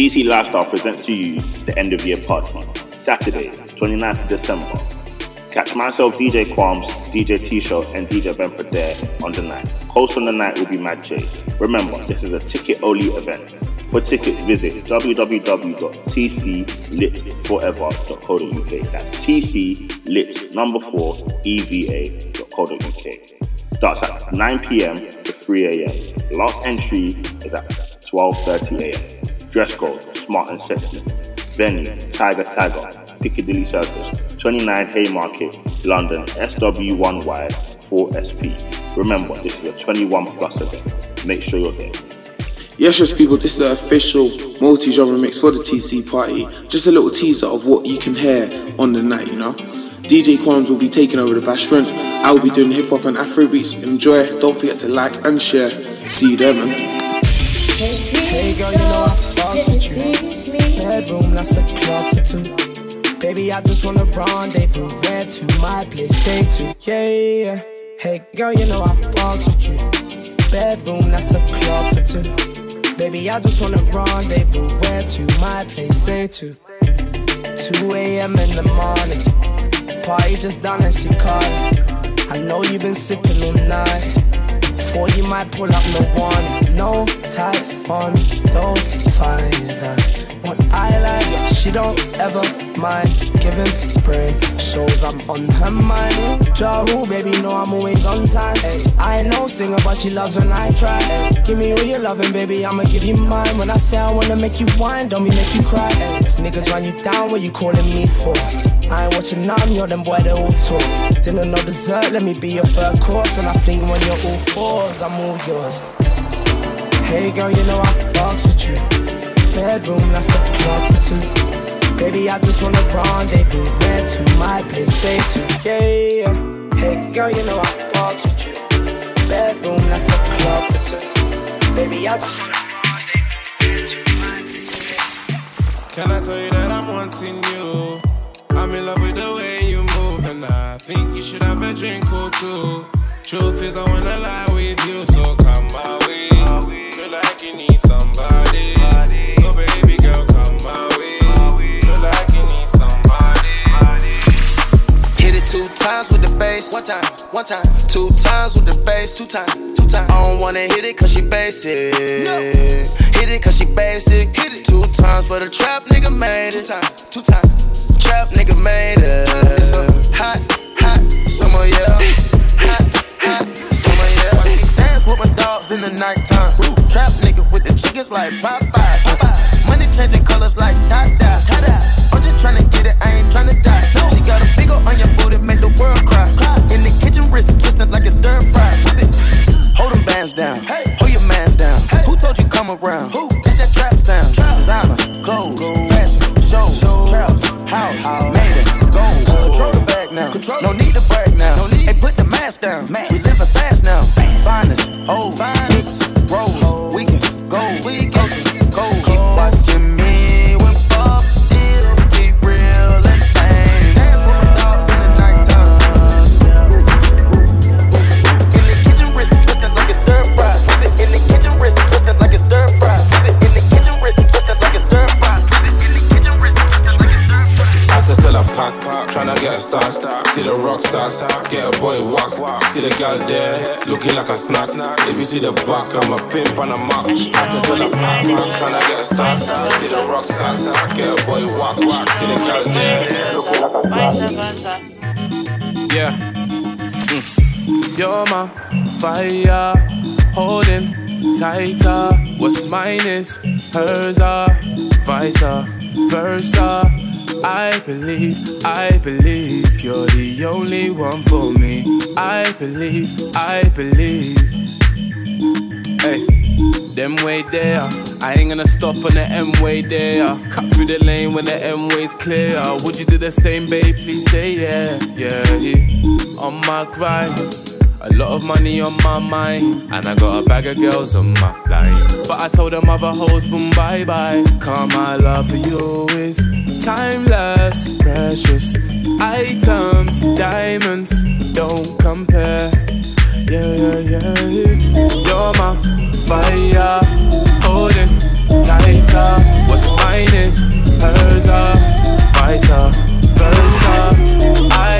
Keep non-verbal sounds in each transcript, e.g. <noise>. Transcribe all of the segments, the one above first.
TC Lifestyle presents to you the end of year party, Saturday, 29th of December. Catch myself, DJ Qualms, DJ T-Show, and DJ Benford there on the night. Host on the night will be Mad J. Remember, this is a ticket-only event. For tickets, visit www.tclitforever.co.uk. That's tclit number four eva.co.uk. Starts at 9 p.m. to 3 a.m. Last entry is at 12:30 a.m. Dress code: smart and sexy. Venue: Tiger Tiger, Piccadilly Circus, 29 Haymarket, London, SW1Y 4SP. Remember, this is a 21 plus event. Make sure you're there. Yes, yes, people, this is the official multi genre mix for the TC party. Just a little teaser of what you can hear on the night, you know. DJ Qualms will be taking over the bashment. I will be doing hip hop and Afro beats. Enjoy. Don't forget to like and share. See you there, man. Hey girl, you know I fuck with you. Bedroom, that's a club for two. Baby, I just wanna rendezvous. Where to? My place, say to. Yeah, yeah. Hey girl, you know I fuck with you. Bedroom, that's a club for two. Baby, I just wanna rendezvous. Where to? My place, say to. 2 a.m. in the morning. Party just done and she calling. I know you've been sipping all night. Before you might pull up no one. No ties on those thighs. That's what I like. She don't ever mind giving brain. Shows I'm on her mind. Jahu, baby, know I'm always on time. Ay, I ain't no singer, but she loves when I try. Ay, give me all your loving, baby, I'ma give you mine. When I say I wanna make you whine, don't me make you cry. Ay, if niggas run you down, what you calling me for? I ain't watching none, you're them boy, they all talk. Didn't know dessert, let me be your third course. When I fling when you're all fours, I'm all yours. Hey girl, you know I box with you. Bedroom, that's a club for two. Baby, I just wanna rendezvous. Where to my place, say to. Yeah. Hey girl, you know I box with you. Bedroom, that's a club for two. Baby, I just wanna rendezvous. To my place. Can I tell you that I'm wanting you? I'm in love with the way you move, and I think you should have a drink or two. Truth is, I wanna lie with you, so come my way. Feel like you need somebody. Bass. One time, one time. Two times with the bass. Two times, two times. I don't wanna hit it cause she basic. No. Hit it cause she basic. Hit it two times for the trap nigga made it. Two times, two times. Trap nigga made it. It's a hot, hot summer, yeah. <laughs> Hot, hot summer, yeah. Dance with my dogs in the nighttime. Trap nigga with the chickens like Popeye. Popeye. Money changing colors like. I'm just tryna get it, I ain't tryna die. She got a big ol' on your booty, make the world cry. In the kitchen, wrist twisting like it's stir fry. Hold them bands down, hold your mans down. Who told you come around? It's that trap sound. Designer, clothes, fashion, shows, trap, house, made it, gold. Control the bag now, no need to brag now. Hey, put the mask down. See the rock stars, get a boy walk. See the gal there, looking like a snack. If you see the back, I'm a pimp and a map. Had to sell a pack, tryna get a star. See the rock stars, get a boy walk. Walk, see the gal there, looking like a Vice versa. Yeah. Mm. You're my fire, holding tighter. What's mine is hers, uh, vice versa. I believe, I believe you're the only one for me. I believe, I believe. Hey. Them way there, I ain't gonna stop on the M way there. Cut through the lane when the M way's clear. Would you do the same, babe? Please say yeah, yeah, yeah. On my grind, a lot of money on my mind, and I got a bag of girls on my line. But I told them other hoes, boom, bye bye. Come, my love for you is timeless, precious. Items, diamonds, don't compare. Yeah, yeah, yeah. You're my fire, holding tighter. What's mine is hers, uh, vice versa. I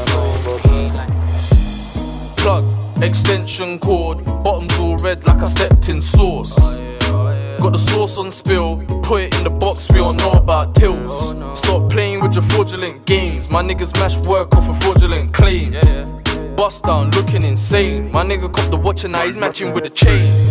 extension cord, bottoms all red like I stepped in sauce. Got the sauce on spill, put it in the box, we all know about tills. Stop playing with your fraudulent games, my niggas mash work off a fraudulent claim. Bust down, looking insane. My nigga cop the watch and now he's matching with the chain.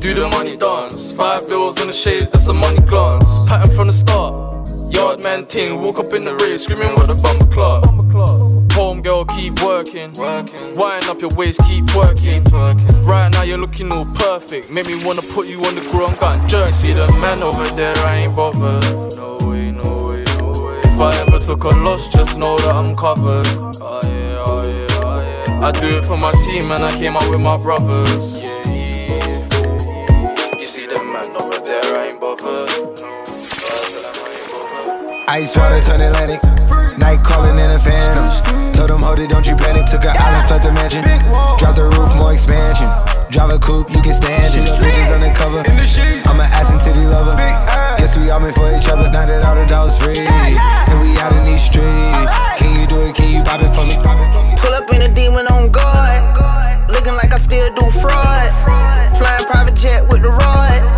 Do the money dance, five bills on the shades, that's a money glance. Pattern from the start, yard man ting, walk up in the rave, screaming with a bumper club. Home girl, keep working. working. Wind up your waist, keep working. working Right now you're looking all perfect. Make me wanna put you on the ground, gun jerk. See the man over there, I ain't bothered. No way, no way, no way. If I ever took a loss, just know that I'm covered. Oh yeah, oh yeah, oh yeah. I do it for my team and I came out with my brothers. Yeah, yeah. You see the man over there, I ain't bothered. Ice water turn Atlantic. Night calling in a phantom. Told them, hold it, don't you panic. Took an island, felt the mansion. Drop the roof, more expansion. Drive a coupe, you can stand it. Bitches undercover. I'm an ass and titty lover. Guess we all meant for each other. Now that all the dogs free. And we out in these streets. Can you do it? Can you pop it for me? Pull up in a demon on guard. Looking like I still do fraud. Flying private jet with the rod.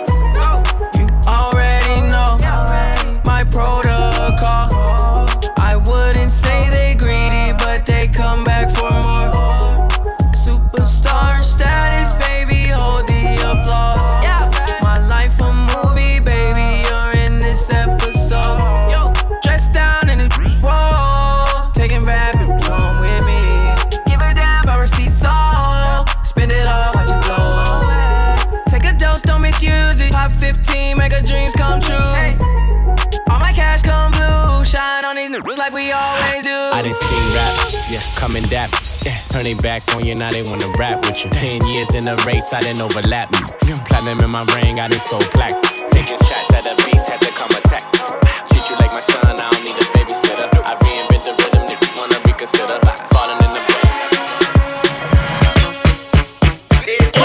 coming dap. Yeah, turn they back on you, now they wanna rap with you. Ten years in a race, I didn't overlap me. Platinum in my ring, I done sold black. Taking shots at the beast, had to come attack. Treat you like my son, I don't need a babysitter. I reinvent the rhythm, niggas wanna reconsider. Falling in the.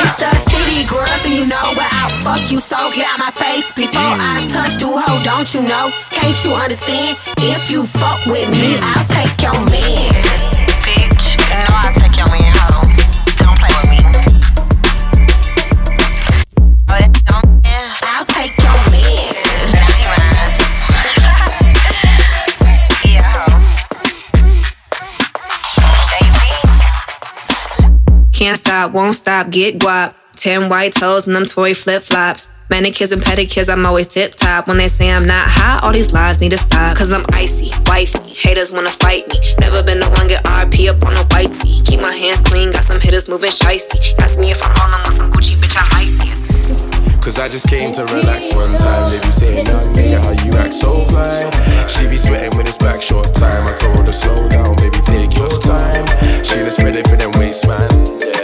It's the city girls, and you know where I'll fuck you so get out my face before I touch you, hoe. Don't you know? Can't you understand? If you fuck with me, I'll take your man. Can't stop, won't stop, get guap. Ten white toes and them toy flip flops. Manicures and pedicures, I'm always tip top. When they say I'm not hot, all these lies need to stop. Cause I'm icy, wifey. Haters wanna fight me. Never been the one get RP up on a white tee. Keep my hands clean, got some hitters moving shiesty. Ask me if I'm on them with some Gucci, bitch, I might be. Cause I just came to relax one time. They be saying nothing, how you act so fly. She be sweating when it's back short time. I told her slow down, baby, take your time. She just ready for them waist, man.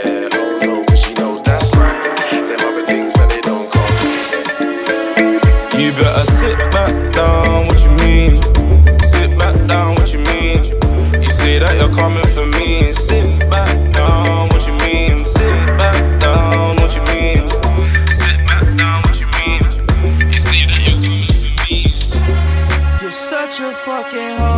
Better sit back down, what you mean? Sit back down, what you mean? You say that you're coming for me. Sit back down, what you mean? Sit back down, what you mean? Sit back down, what you mean? You say that you're coming for me. You're such a fucking hoe.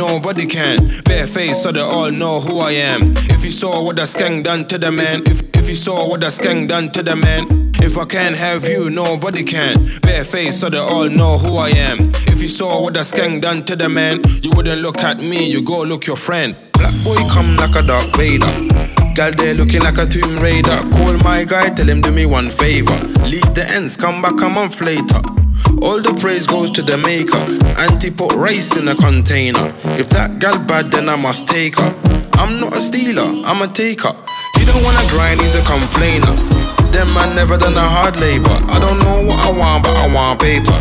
Nobody can. Bare face so they all know who I am. If you saw what the skeng done to the man, if, if you saw what the skeng done to the man, if I can't have you, nobody can. Bare face so they all know who I am. If you saw what the skeng done to the man, you wouldn't look at me, you go look your friend. Black boy come like a dark Vader. Gal there looking like a Tomb Raider. Call my guy, tell him do me one favor. Leave the ends, come back a month later. All the praise goes to the maker. Auntie put rice in a container. If that gal bad, then I must take her. I'm not a stealer, I'm a taker. He don't wanna grind, he's a complainer. Them man never done a hard labor. I don't know what I want, but I want paper.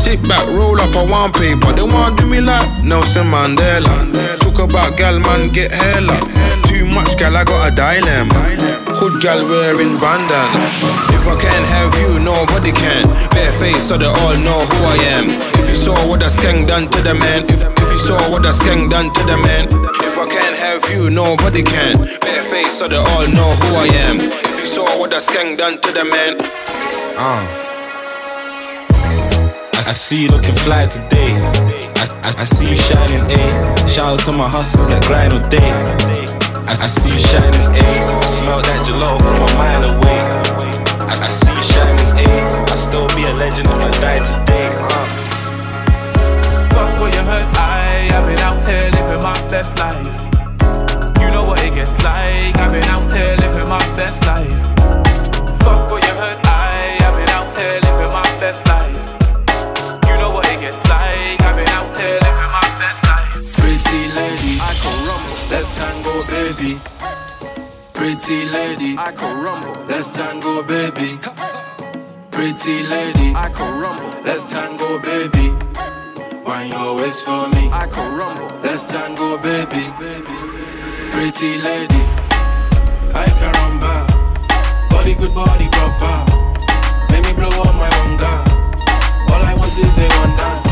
Sit back, roll up, I want paper. They wanna do me like Nelson Mandela. Talk about gal, man, get hella. Much gal, I got a dilemma. Hood gal wearing bandana. If I can't have you, nobody can. Bare face so they all know who I am. If you saw what the skeng done to the man, if, if you saw what the skeng done to the man, if I can't have you, nobody can. Bare face so they all know who I am. If you saw what the skeng done to the man, uh. I, see you looking fly today. I, I, I see you shining, A. Shout out to my hustlers that grind all day. I, I see you shining, A. Smell that gelato from a mile away. I, I see you shining, A. I'll still be a legend if I die today. Uh. Fuck what you heard, I, I've been out here living my best life. You know what it gets like, I've been out here living my best life. Fuck what you heard, I, I've been out here living my best life. You know what it gets like, tango, baby. Pretty lady, I can rumble. let's tango, baby. Pretty lady, I can rumble. let's tango, baby. Wind your waist for me. I can rumble. Let's tango, baby. Pretty lady, I can rumble. Body good, body proper. Make me blow up my hunger. All I want is a one dance.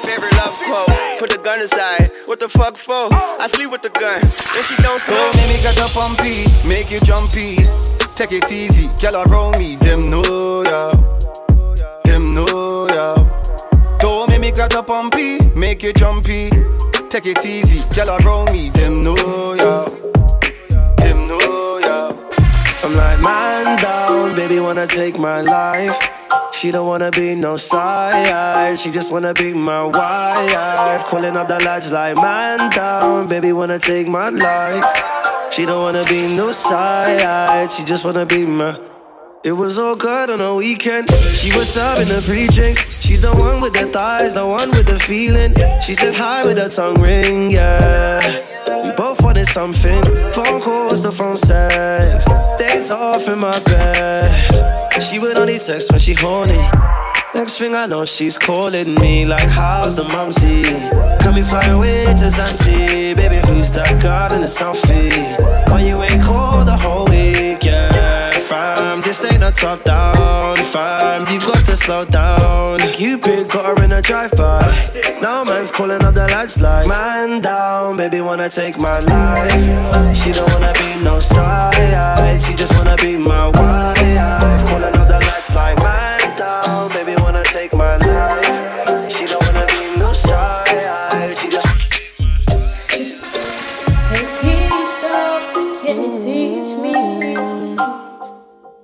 love quote. Put the gun aside. What the fuck for? I sleep with the gun. Then she don't So smoke. me get up on P, make you jumpy. Take it easy, girl around me, them know ya. Them know ya. Don't make me get up on P, make you jumpy. Take it easy, girl around me, them know ya. Them know ya. I'm like man down, baby wanna take my life. She don't wanna be no side, she just wanna be my wife. Calling up the lads like man down, baby wanna take my life. She don't wanna be no side, she just wanna be my. It was all good on a weekend. She was serving the pre-drinks. She's the one with the thighs, the one with the feeling. She said hi with her tongue ring, yeah. We both wanted something. Phone calls, the phone sex. Days off in my bed. She would only text when she horny. Next thing I know, she's calling me like, how's the mumsy? Can we fly away to Zante? Baby, who's that girl in the selfie? Why you ain't called the whole week, yeah? Fam, this ain't a top down, fam. You got to slow down. Cupid got her in a drive-by. Now man's calling up the lads like, man down, baby wanna take my life. She don't wanna be no side, she just wanna be my wife. Up the lads like, man down, baby wanna take my life. She don't wanna be no side, she just. Hey teacher, can you teach me?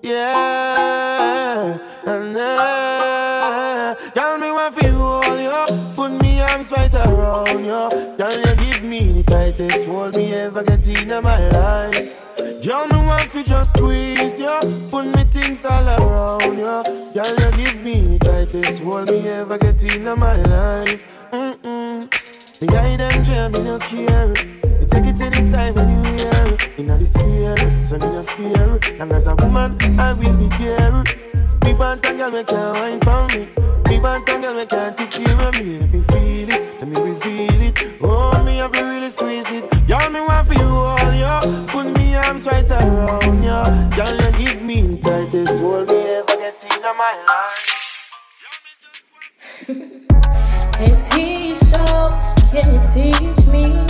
Yeah, and uh, girl, me want feel hold you, put me arms right around you. Girl, you give me the tightest hold me ever get in my life. Girl, me want to just squeeze you, put me things all around you. Girl, you give me the tightest hold me ever get in my life. Mm-mm. The guy them jam me no care. You take it anytime, anywhere. In the square, so me a fear. And as a woman, I will be there. Me want a girl, me can't wine for me. Me want a girl, me can't take care of me. Let me feel it, let me reveal it. Oh, me have to really squeeze it. My life. Hey Tisha, can you teach me?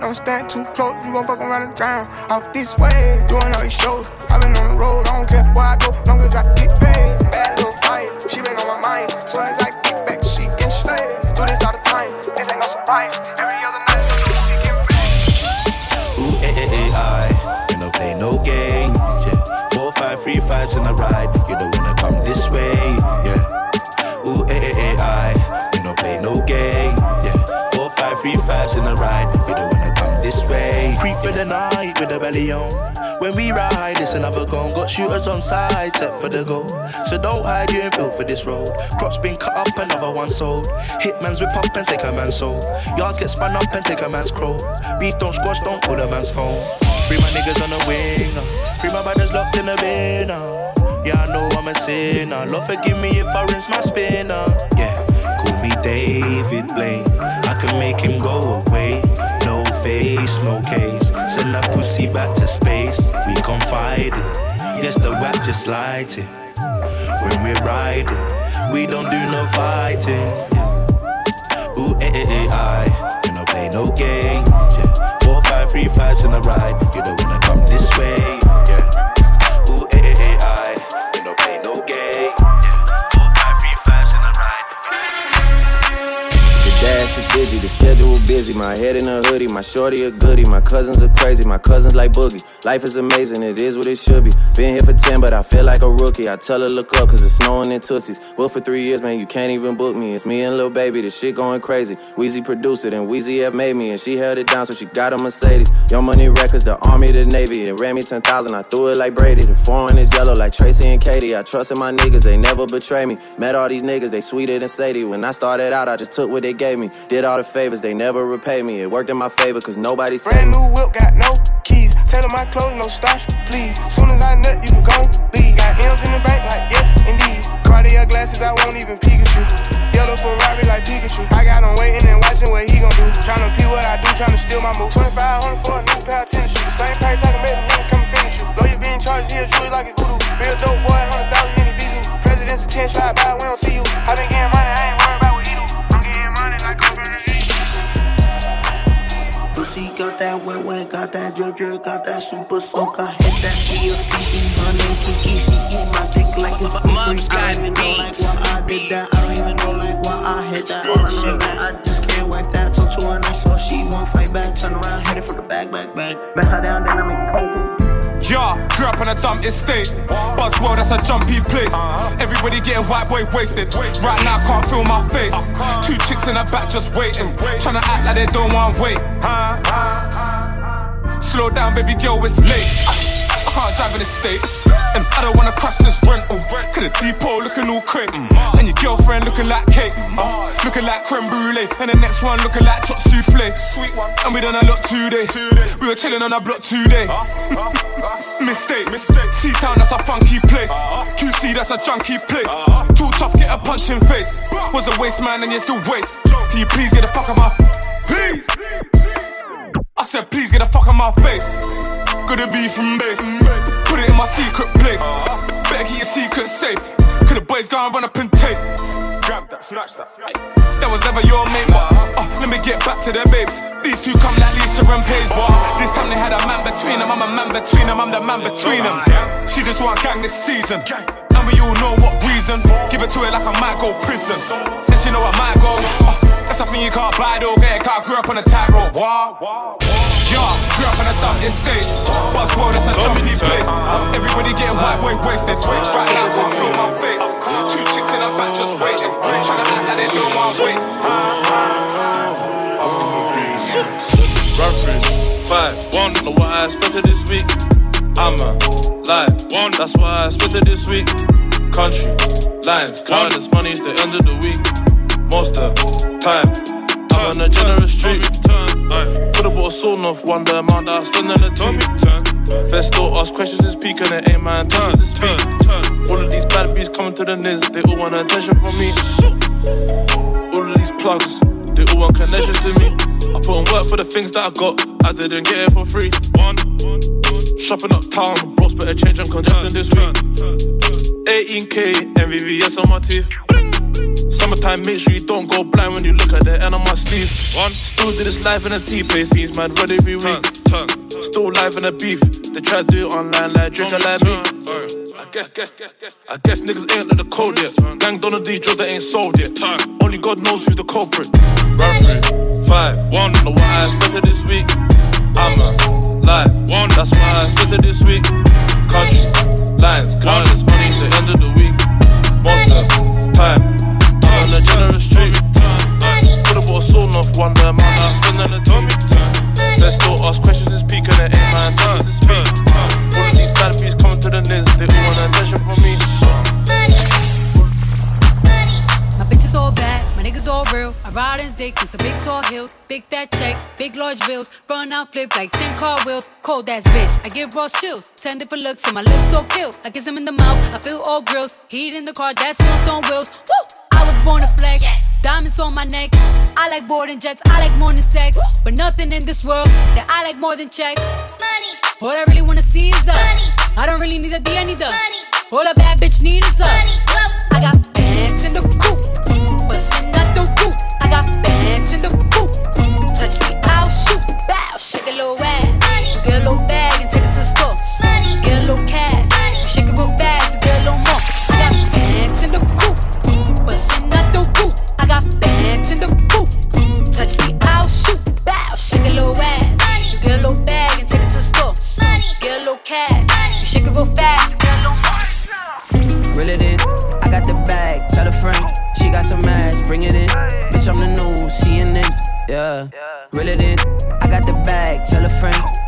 Don't stand too close. You gon' fuck around and drown. Off this way, doing all these shows. I've been on the road, I don't care where I go, long as I get with the belly on. When we ride, it's another gun. Got shooters on side, set for the goal. So don't hide, you ain't built for this road. Crops been cut up, another one sold. Hitman's whip up and take a man's soul. Yards get spun up and take a man's crow. Beef don't squash, don't pull a man's phone. Free my niggas on the wing. Free my brothers locked in the bin. Uh. Yeah, I know I'm a sinner. Lord forgive me if I rinse my spinner. Yeah, call me David Blaine. I can make him go away. Face, no case. Send that pussy back to space. We confided. Yes, the whack just lighting. When we're riding, we don't do no fighting. Yeah. Ooh, eh, eh, eh, I. You no play no games. Yeah. Four, five, three, fives in a ride. You don't wanna come this way. Yeah. My head in a hoodie, my shorty a goodie. My cousins are crazy, my cousins like boogie. Life is amazing, it is what it should be. Been here for 10, but I feel like a rookie. I tell her look up, cause it's snowing in Tussies. Booked for three years, man, you can't even book me. It's me and Lil Baby, the shit going crazy. Weezy produced it, and Weezy have made me, and she held it down, so she got a Mercedes. Young Money Records, the Army, the Navy. They ran me 10,000, I threw it like Brady. The foreign is yellow like Tracy McGrady. I trusted my niggas, they never betray me. Met all these niggas, they sweeter than Sadie. When I started out, I just took what they gave me. Did all the favors, they never repay me. It worked in my favor, cause nobody said. Brand new whip, got no keys. Tailor my clothes, no starch, please. Soon as I nut, you can go leave. Got M's in the bank, like yes, indeed. Cartier glasses, I won't even Pikachu. Yellow Ferrari like Pikachu. I got him waiting and watching what he gon' do. Tryna pee what I do, tryna steal my move. 2500 for a new pair of tennis shoes. The same price I can make the niggas come and finish you. Lawyer being charged, yeah, jewelry like a voodoo. Real dope boy, 100,000 in the visa. President's attention, slide by, we don't see you. I been getting money, that wet wet, got that drip drip, got that super soak. I hit that she a Fiji, honey, Kiki, she eat my dick like it's free. I don't even know like why I did that. I don't even know like why I hit that. All I know that I just can't wipe that. Talk to her nice so she won't fight back. Turn around, hit it for the back, back, back. Bet her down, then I make cold. Yeah, grew up on a dumb estate. Buzzwell, that's a jumpy place. Everybody getting white boy wasted. Right now, can't feel my face. Two chicks in the back just waiting. Trying to act like they don't want wait. Slow down, baby girl, it's late can't drive in the States. And I don't wanna crush this rental. Cause the depot looking all crate. And your girlfriend looking like cake. Looking like creme brulee. And the next one looking like chop souffle. Sweet one. And we done a lot today. We were chilling on our block today. <laughs> Mistake. Mistake. C-Town, that's a funky place. QC, that's a junky place. Too tough, get a punch in face. Was a waste man and you still waste. Can you please get the fuck out my Please. I said, please get the fuck out my face. Gotta be from base. Put it in my secret place. Better keep your secret safe. Could the boys go and run up and take. Grab that, snatch that. That was ever your mate, but uh, let me get back to the babes. These two come like Lisa and Paige, but this time they had a man between them. I'm a man between them, I'm the man between them. She just want gang this season. And we all know what reason. Give it to her like I might go prison. Says she know I might go. Uh, that's something you can't buy, though. Get it, I grew up on a tightrope. Wow. Yeah, grew up on a dumb estate. Buzzword, that's a jumpy place. Everybody getting white boy wasted. Right now, can't feel my face. Two chicks in the back just waiting. Trying to act like they know my weight. Run through five, one. Know what I expected this week. I'm a live one. That's why I spent it this week. Country lines, counting this money, it's the end of the week. Most of the time, I'm on a generous street. Put a bottle of salt off, one the amount that I spend on the two. Festo ask questions, it's peak and it ain't my intention to speak. All of these bad bees coming to the niz, they all want attention from me. All of these plugs, they all want connections to me. I put in work for the things that I got, I didn't get it for free. Shopping uptown, bros better change, I'm congesting this week. 18k, MVVS on my teeth. Summertime, make sure you don't go blind when you look at the end of my sleeve. One, still do this life in a T-Pay fiends, man, ready every week. Still live in a beef, they try to do it online like drinking like me. I guess, guess, guess, guess. I guess niggas ain't let the code yet. Gang done these drugs that ain't solved yet. Only God knows who's the culprit. Run through five, one. Know what I expected this week. I'm a live one. That's why I expected this week. Country lines, counting this money, the end of the week. The time, a generous street. Put a bottle of salt off, one the amount I spend on the two. Let's still ask questions, it's peak and it ain't my intention to speak. All of these bad bees coming to the niz, they all want attention from me. My bitches all bad, my niggas all real. I ride in dick in some big tall hills, big fat checks, big large bills. Run out, flip like 10 car wheels. Cold ass bitch, I give raw chills. 10 different looks, and my lips so kill. I kiss him in the mouth, I feel all grills. Heat in the car, that smells on wheels. Woo! I was born to flex. Diamonds on my neck. I like boarding jets, I like more than sex. But nothing in this world that I like more than checks. Money. All I really wanna see is the money. I don't really need a D, I need the money. All a bad bitch need is the money. I got bands in the coop, bustin' out the roof. I got bands in the coop. Touch me, I'll shoot. Bow, shake a little ass. Yeah. Reel it in. I got the bag. Tell a friend.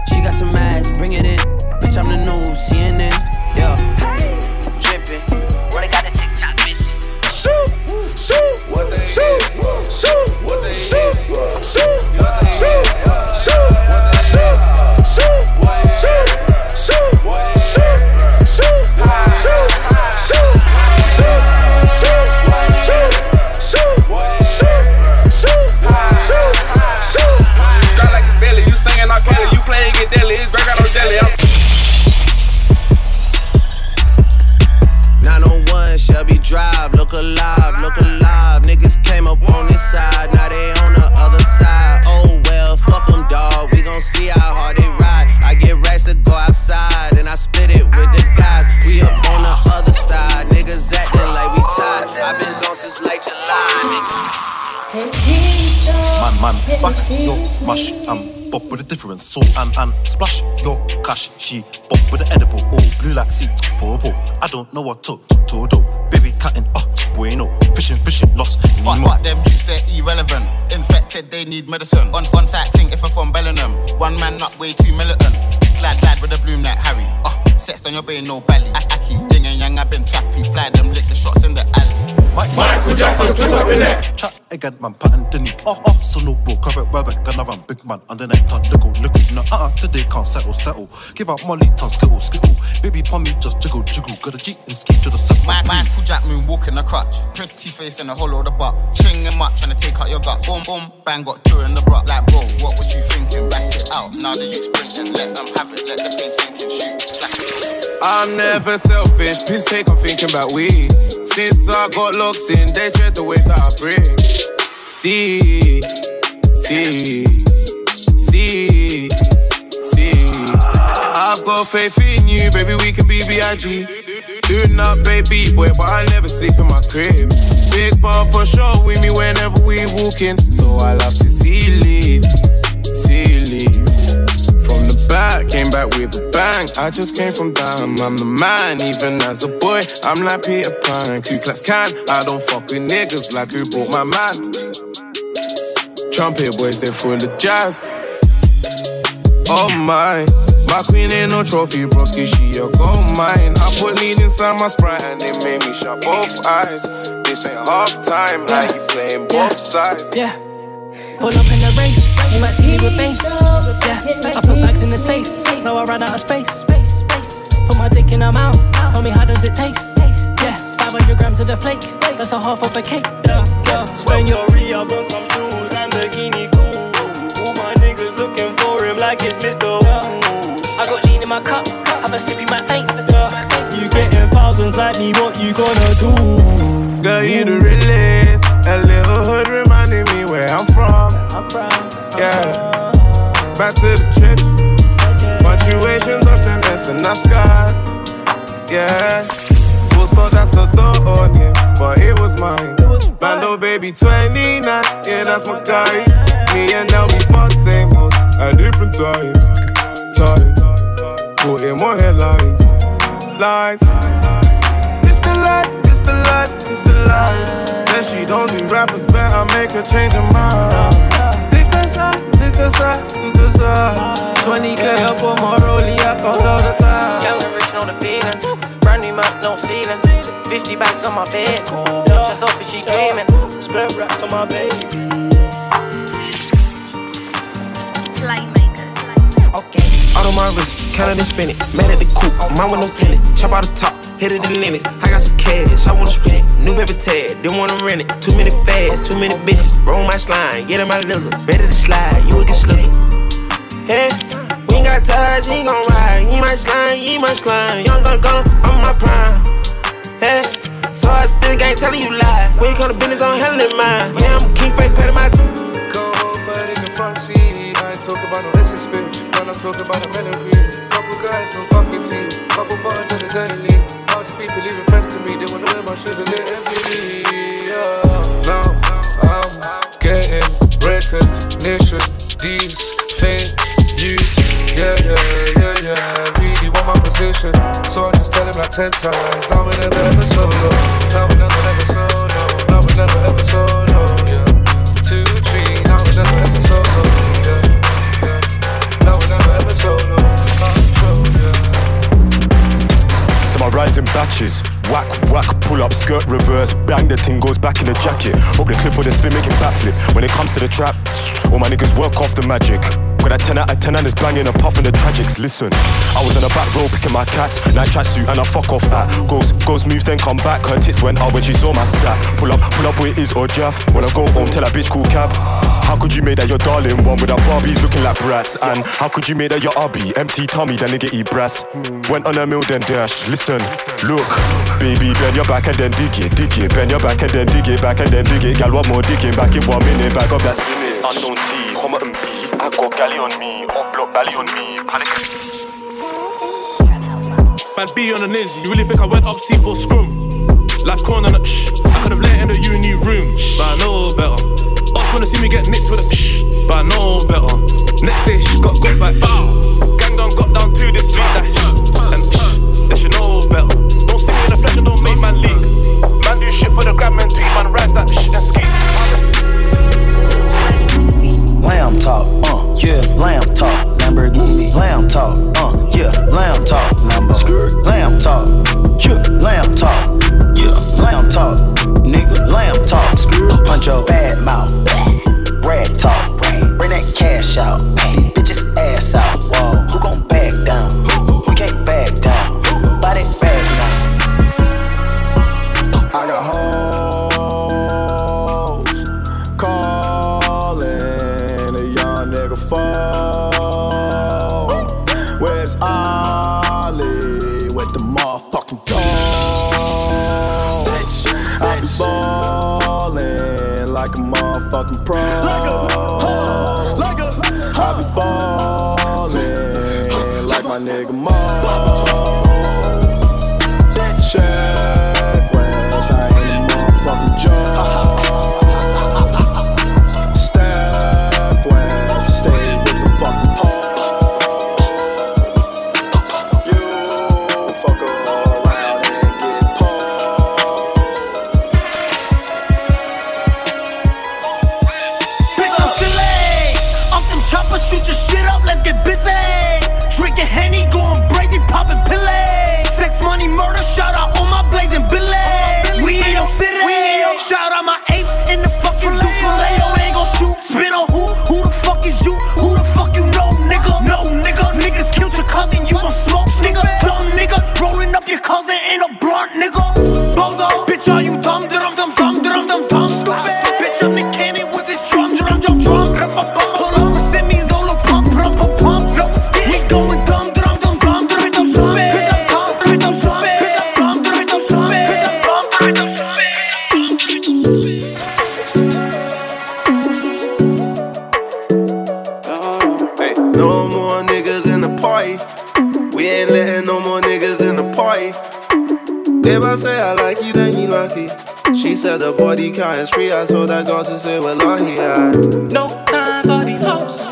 Sauce and and splash your cash. She pop with the edible, oh blue like sea, purple. I don't know what to to do. Baby cutting, oh bueno. Fishing, fishing, lost. Fuck, fuck them youths, they're irrelevant. Infected, they need medicine. One, one side thing if I'm from Bellingham. One man not way too militant. Glad, glad with a bloom like Harry. Uh, sexed on your brain, no belly. I, I keep ding and yang, I've been trappy. Fly them, lick the shots in the alley. Michael Jackson, twist up your neck. Chat again, man, pattern Danique. Oh, oh, so no bro, cover it, rabbit, gonna run big man under neck, ton, look, look, no, uh, uh, today can't settle, settle. Give out Molly, ton, skittle, skittle. Baby, pon me, just jiggle, jiggle. Got a G and ski to the set. My man, cool Jack moon walking a crutch. Pretty face in the hollow of the butt. Ching him up, trying to take out your guts. Boom, boom, bang, got two in the bruck. Like, bro, what was you thinking? Back it out. Now the youth sprinting, let them have it, let the pain sink and shoot. I'm never selfish, piss take, I'm thinking about we. Since I got locks in, they dread the way that I bring. See, see, see, see. I've got faith in you, baby, we can be B.I.G. Doing up, baby boy, but I never sleep in my crib. Big bar for sure with me whenever we walking. So I love to see you leave, see you leave. From the back, came back with a bang. I just came from down, I'm the man. Even as a boy, I'm like Peter Pan. Ku Klux Klan, I don't fuck with niggas like who brought my man. Trumpet boys, they're full of jazz. Oh my. My queen ain't no trophy, broski, she a gold mine. I put lean inside my sprite and they made me shut both eyes. This ain't half time, how you playing both sides? Yeah. Pull up in the race, you might see me with bass. Yeah, I put bags in the safe, now I run out of space. Put my dick in her mouth, tell me how does it taste? Yeah, 500 grams of the flake, that's a half of a cake. Yeah, yeah. Spend your re-up in my cup, have a sip in my face. You getting thousands like me, what you gonna do? Girl, you the realest. A little hood reminding me where I'm from. I'm from. Yeah. Back to the trips. Punctuation, don't send and that's God. Yeah. Full stop, that's a thought on you, but it was mine. Bando baby 29, yeah, that's my oh guy. Me and now we fuck same hoes at different times. Times. Put in more headlines. Lines. This the life, this the life, this the life. Says she don't do rappers, better make her change her mind. Pick us up, pick us up, pick us up. 20k up on my rollie, I count all the time. Young and rich, know the feeling. Brand new mount, no ceilings. 50 bags on my bed. Just off if she dreaming. Split racks on my baby. Playmakers. Okay. Out on my wrist, counting and spin it. Mad at the coupe, mine with no tenant. Chop out the top, hit it the limits. I got some cash, I wanna spend it. New paper tag, didn't wanna rent it. Too many fads, too many bitches. Roll my slime, get in my lizard. Ready to slide, you would get slicker. Hey, we ain't got ties, ain't gon' ride. You my slime, you my slime. Young gun gun, I'm my prime. Hey, so I think I ain't telling you lies. When you come to business, I'm handling mine. Yeah, I'm king face, patting my. Go home, but in the front seat. I ain't about no Talking about a melody. Couple guys on fucking team. Couple bars in the daily. All these people leaving friends to me. They wanna wear my shoes and they're empty. Yeah. Now I'm getting recognition. These fake you. Yeah, yeah, yeah, yeah. Really want my position. So I just tell him like ten times. Now we never ever solo. Now we never rise in batches. Whack, whack, pull up, skirt reverse, bang, the thing goes back in the jacket. Hope the clip or the spin make it backflip. When it comes to the trap, all my niggas work off the magic. Got that 10 out of 10 and it's banging and puffing the tragics. Listen, I was on the back row picking my cats, night tracksuit and I fuck off at. Goes, goes, moves, then come back. Her tits went out when she saw my stack. Pull up, pull up where it is or Jeff. When I go home, tell that bitch cool cab. How could you make that your darling one with our Barbies looking like brats? And how could you make that your hubby? Empty tummy, then nigga eat brass. Went on a mill, then dash. Listen, look, baby, bend your back and then dig it, dig it. Bend your back and then dig it, back and then dig it. Gal, one more digging back in one minute. Back up that spinach. Unknown T, Homer and B. I got galley on me, up block belly on me. Panic. Man, be on a nizzy. You really think I went up C for scrum? Life corner, shh. I could've let in the uni room, but I know better. Us wanna see me get nicked with a shh, but I know better. Next day, she got got back, bow. Gang done got down to this street, like, shh, and shh, they should know better. Don't see me in the flesh and don't make man leak. Man do shit for the gram and tweet, man ride that shit and ski. Lamb talk, uh, yeah, lamb talk, Lamborghini. Lamb talk, uh, yeah, lamb talk, number. Lamb talk, yeah, lamb talk, yeah, lamb talk, nigga, lamb talk. Punch your bad mouth, rag talk, bring that cash out. Let's get busy. Drinking Henny, going crazy, popping pillay. Sex, money, murder, shout out oh, body count is free. I told that girl to say we're lucky. Yeah. No time for these hoes.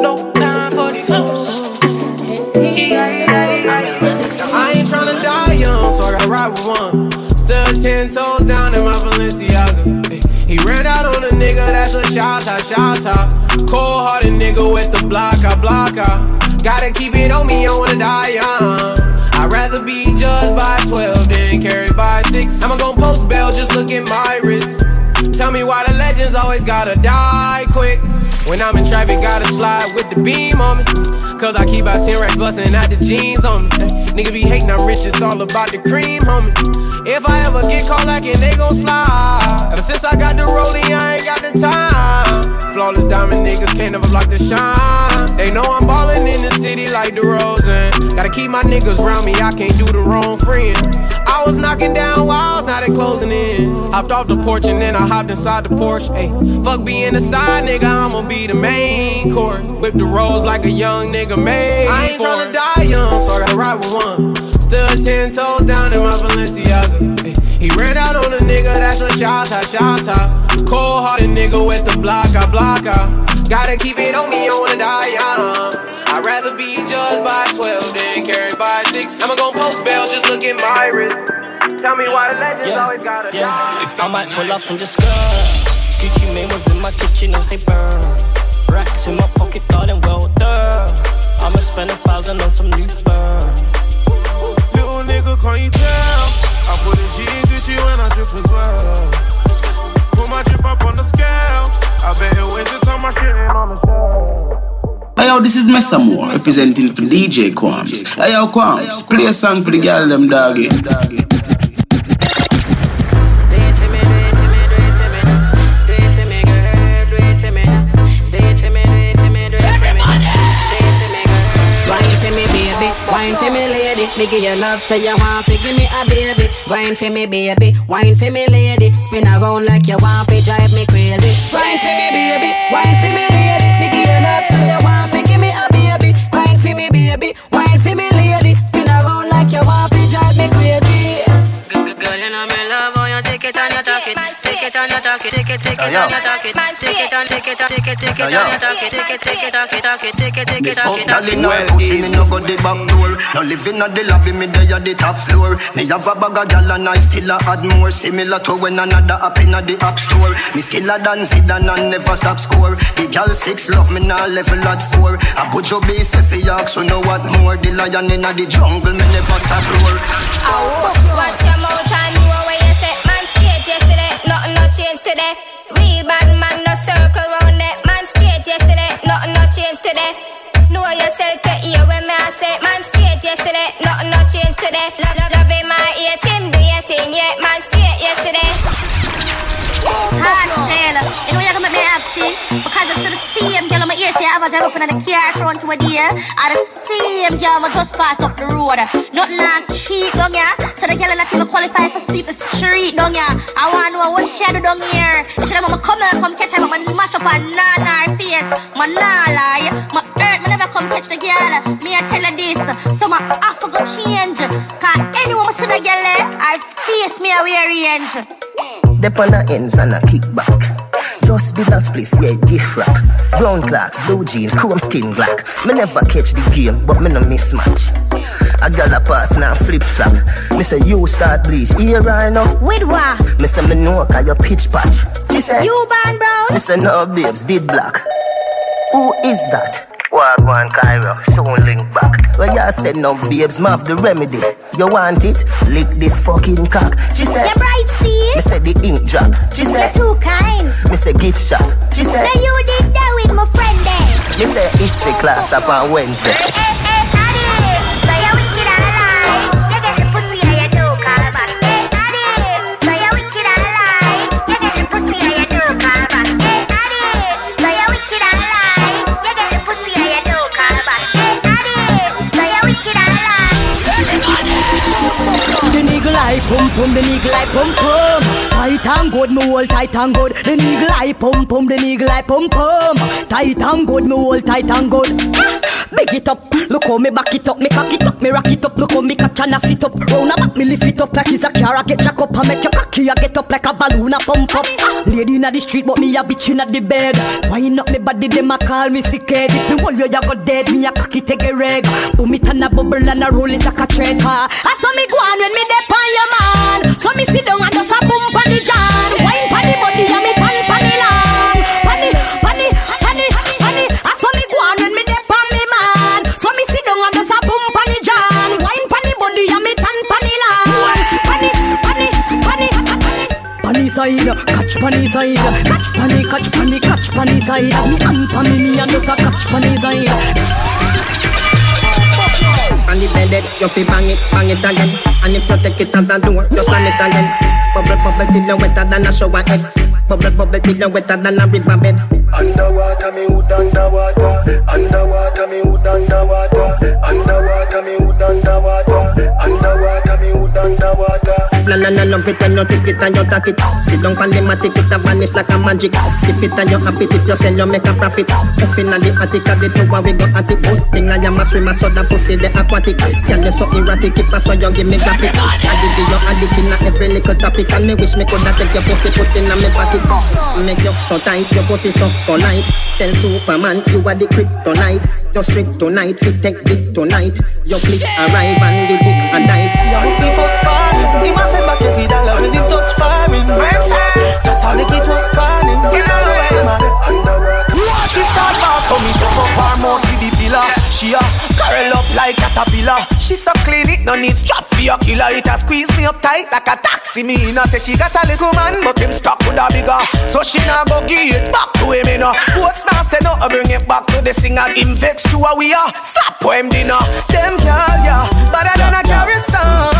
No time for these hoes. I ain't tryna die young, so I gotta ride with one. Still ten toes down in my Balenciaga. He ran out on a nigga, that's a shot out, shot out. Cold hearted nigga with the block, I block out. Gotta keep it on me, I wanna die young. I'ma gon' post bail, just look at my wrist. Tell me why the legends always gotta die quick. When I'm in traffic, gotta slide with the beam on me. Cause I keep out 10 racks bustin' out the jeans on me. Nigga be hating, I'm rich, it's all about the cream, homie. If I ever get caught like it, they gon' slide. Ever since I got the rollie, I ain't got the time. Flawless diamond niggas can't never block the shine. They know I'm ballin' in the city like the DeRozan. Gotta keep my niggas round me, I can't do the wrong friend. I was knocking down walls, now they closing in. Hopped off the porch and then I hopped inside the Porsche. Ayy, fuck being the side nigga, I'ma be the main course. Whip the rolls like a young nigga made. I ain't tryna die young, so I gotta ride with one. Still ten toes down in my Balenciaga. Ayy, he ran out on a nigga, that's a shot shot out. Cold hearted nigga with the block, I block out. Gotta keep it on me, I wanna die young. I'd rather be judged by 12 I'ma gon' post bail, just look at my wrist. Tell me why the legends Yeah, always gotta yeah. die. I might pull up and just skirt. Gucci Mane was in my kitchen, as they burn. Racks in my pocket, thought and well done. I'ma spend a thousand on some new fur. Little nigga, can't you tell? I put a G in Gucci when I drip as well. Put my drip up on the scale. I bet it weighs the time my shit ain't on the shelf. Hey yo, this is Messa Moore representing for DJ Quams. Hey yo, Quams, play a song for the girl them doggy. Everybody, Wine for me, baby. Wine for me, lady. Me give you love, say you want to give me a baby. Wine for me, baby. Wine for me, lady. Spin around like you want to drive me crazy. Wine for me, baby. Wine for me, lady. Love, say you want to give me a baby. Wine for me, baby. It. Take it and you talk it. Take it, take it and you talk it. Take it and take it, take it, take it and you talk it. Take it, take it, talk it, talk it. Take it, take it, talk it, Girl it. no go the back door. No living on the lobby, me dey at the top floor. Me have a bag of gyal and I still a add more. Similar to when another up in the app store. Me still a dance it and I never stop score. The gyal six love me now level at four. A bujo base if he ask, so know what more. The lion in the jungle, me never stop roar. Watch your mouth change today. Real bad man no circle round it. Man straight yesterday. Nothing no change today. Know yourself to hear when me I say man straight yesterday. Nothing no change today. Love, say I never up in the car front to a deer. I the same girl I just pass up the road. Nothing like cheap down here. So the girl not even qualify for sleep the street down here. I want to know what she do down here. She have mama come and come catch her, mama mash up her nana her face. My nah lie. My hurt, me never come catch the girl. Me I tell her this. So my to go change. Cause anyone see the girl, eh, I face me a wear range. Dep on the ends and a kickback. Just be a spliff, yeah, gift wrap. Brown clocks, blue jeans, chrome skin black. Me never catch the game, but me no mismatch. A gal a pass now flip flop. Me say you start bleach, here I know. With what? Me say me know cause you pitch patch. She say You born brown? Me say no babes, did black. Who is that? Wagwan Cairo, soon link back. Well, you said no babes, ma have the remedy. You want it? Lick this fucking cock. She said, You bright see? Me said the ink drop. She said, You're too kind. Me say gift shop. She said, Now you did that with my friend then. Me say history class up on Wednesday. Eh, eh, pum pum, the niggle eye pum pum. Tight and good, me hold tight and good. The niggle eye pum pum, the niggle eye pum pum. Tight and good, me hold tight and good. Ah, Big it up, look how me back it up, me cock it up, me rock it up. Look how me catch and I sit up. Round about me lift it up like it's a car. I get jack up, I make your cocky, I get up like a balloon, I pump up. Ah, Lady inna the street, but me a bitch inna the bed. Wind up me body, them a call me sick head. If me hold you, you go dead. Me a cocky take a reg. Boom it and a bubble and a roll it like a trend. Ha, I saw me go on when me dep on your man. So me sit down and just a boom pon the jam. Wine pon the body and me side, catch funny side, catch funny, catch funny, catch funny side. Me hand for me, me and just a catch funny side. On the bed, you fi bang it, bang it again. And if you take it as a door, you slam it again. Bubble, bubble till you wetter than a shower head. Bubble, bubble till you wetter than a river bed. Underwater, me hood underwater. Underwater, me hood underwater. Underwater, me hood underwater. Underwater, me hood underwater. La la la love it and you take it and you take it. Sit down pon the matic, it a vanish like a magic. Skip it and you happy if you sell, you make a profit. Up inna the attic of the tower, we go at it. Good thing I am a swimmer, so that pussy the aquatic. Can you so erratic, keep us so you give me graphic. Addict, you addict inna every little topic, and me wish me coulda take your pussy, put inna me pocket. Make you so tight, your pussy so polite. Tell Superman you are the kryptonite. You're strict tonight, fit take dick tonight. Your click arrive and the dick a dive. Steve was falling. He sent back every dollar when he touch firing. Just how the kid was out of the way, man. She start boss, so me took up her mouth with the pillar. She a curl up like caterpillar. She so clean it, no need strap for your killer. It a squeeze me up tight like a taxi. Me no say she got a little man, but him stuck with a bigger. So she nah go give it back to him, know. What's now say no, I bring it back to the singer. Him vex to a we are. Slap him dinner. Them girl, yeah, better than a garrison.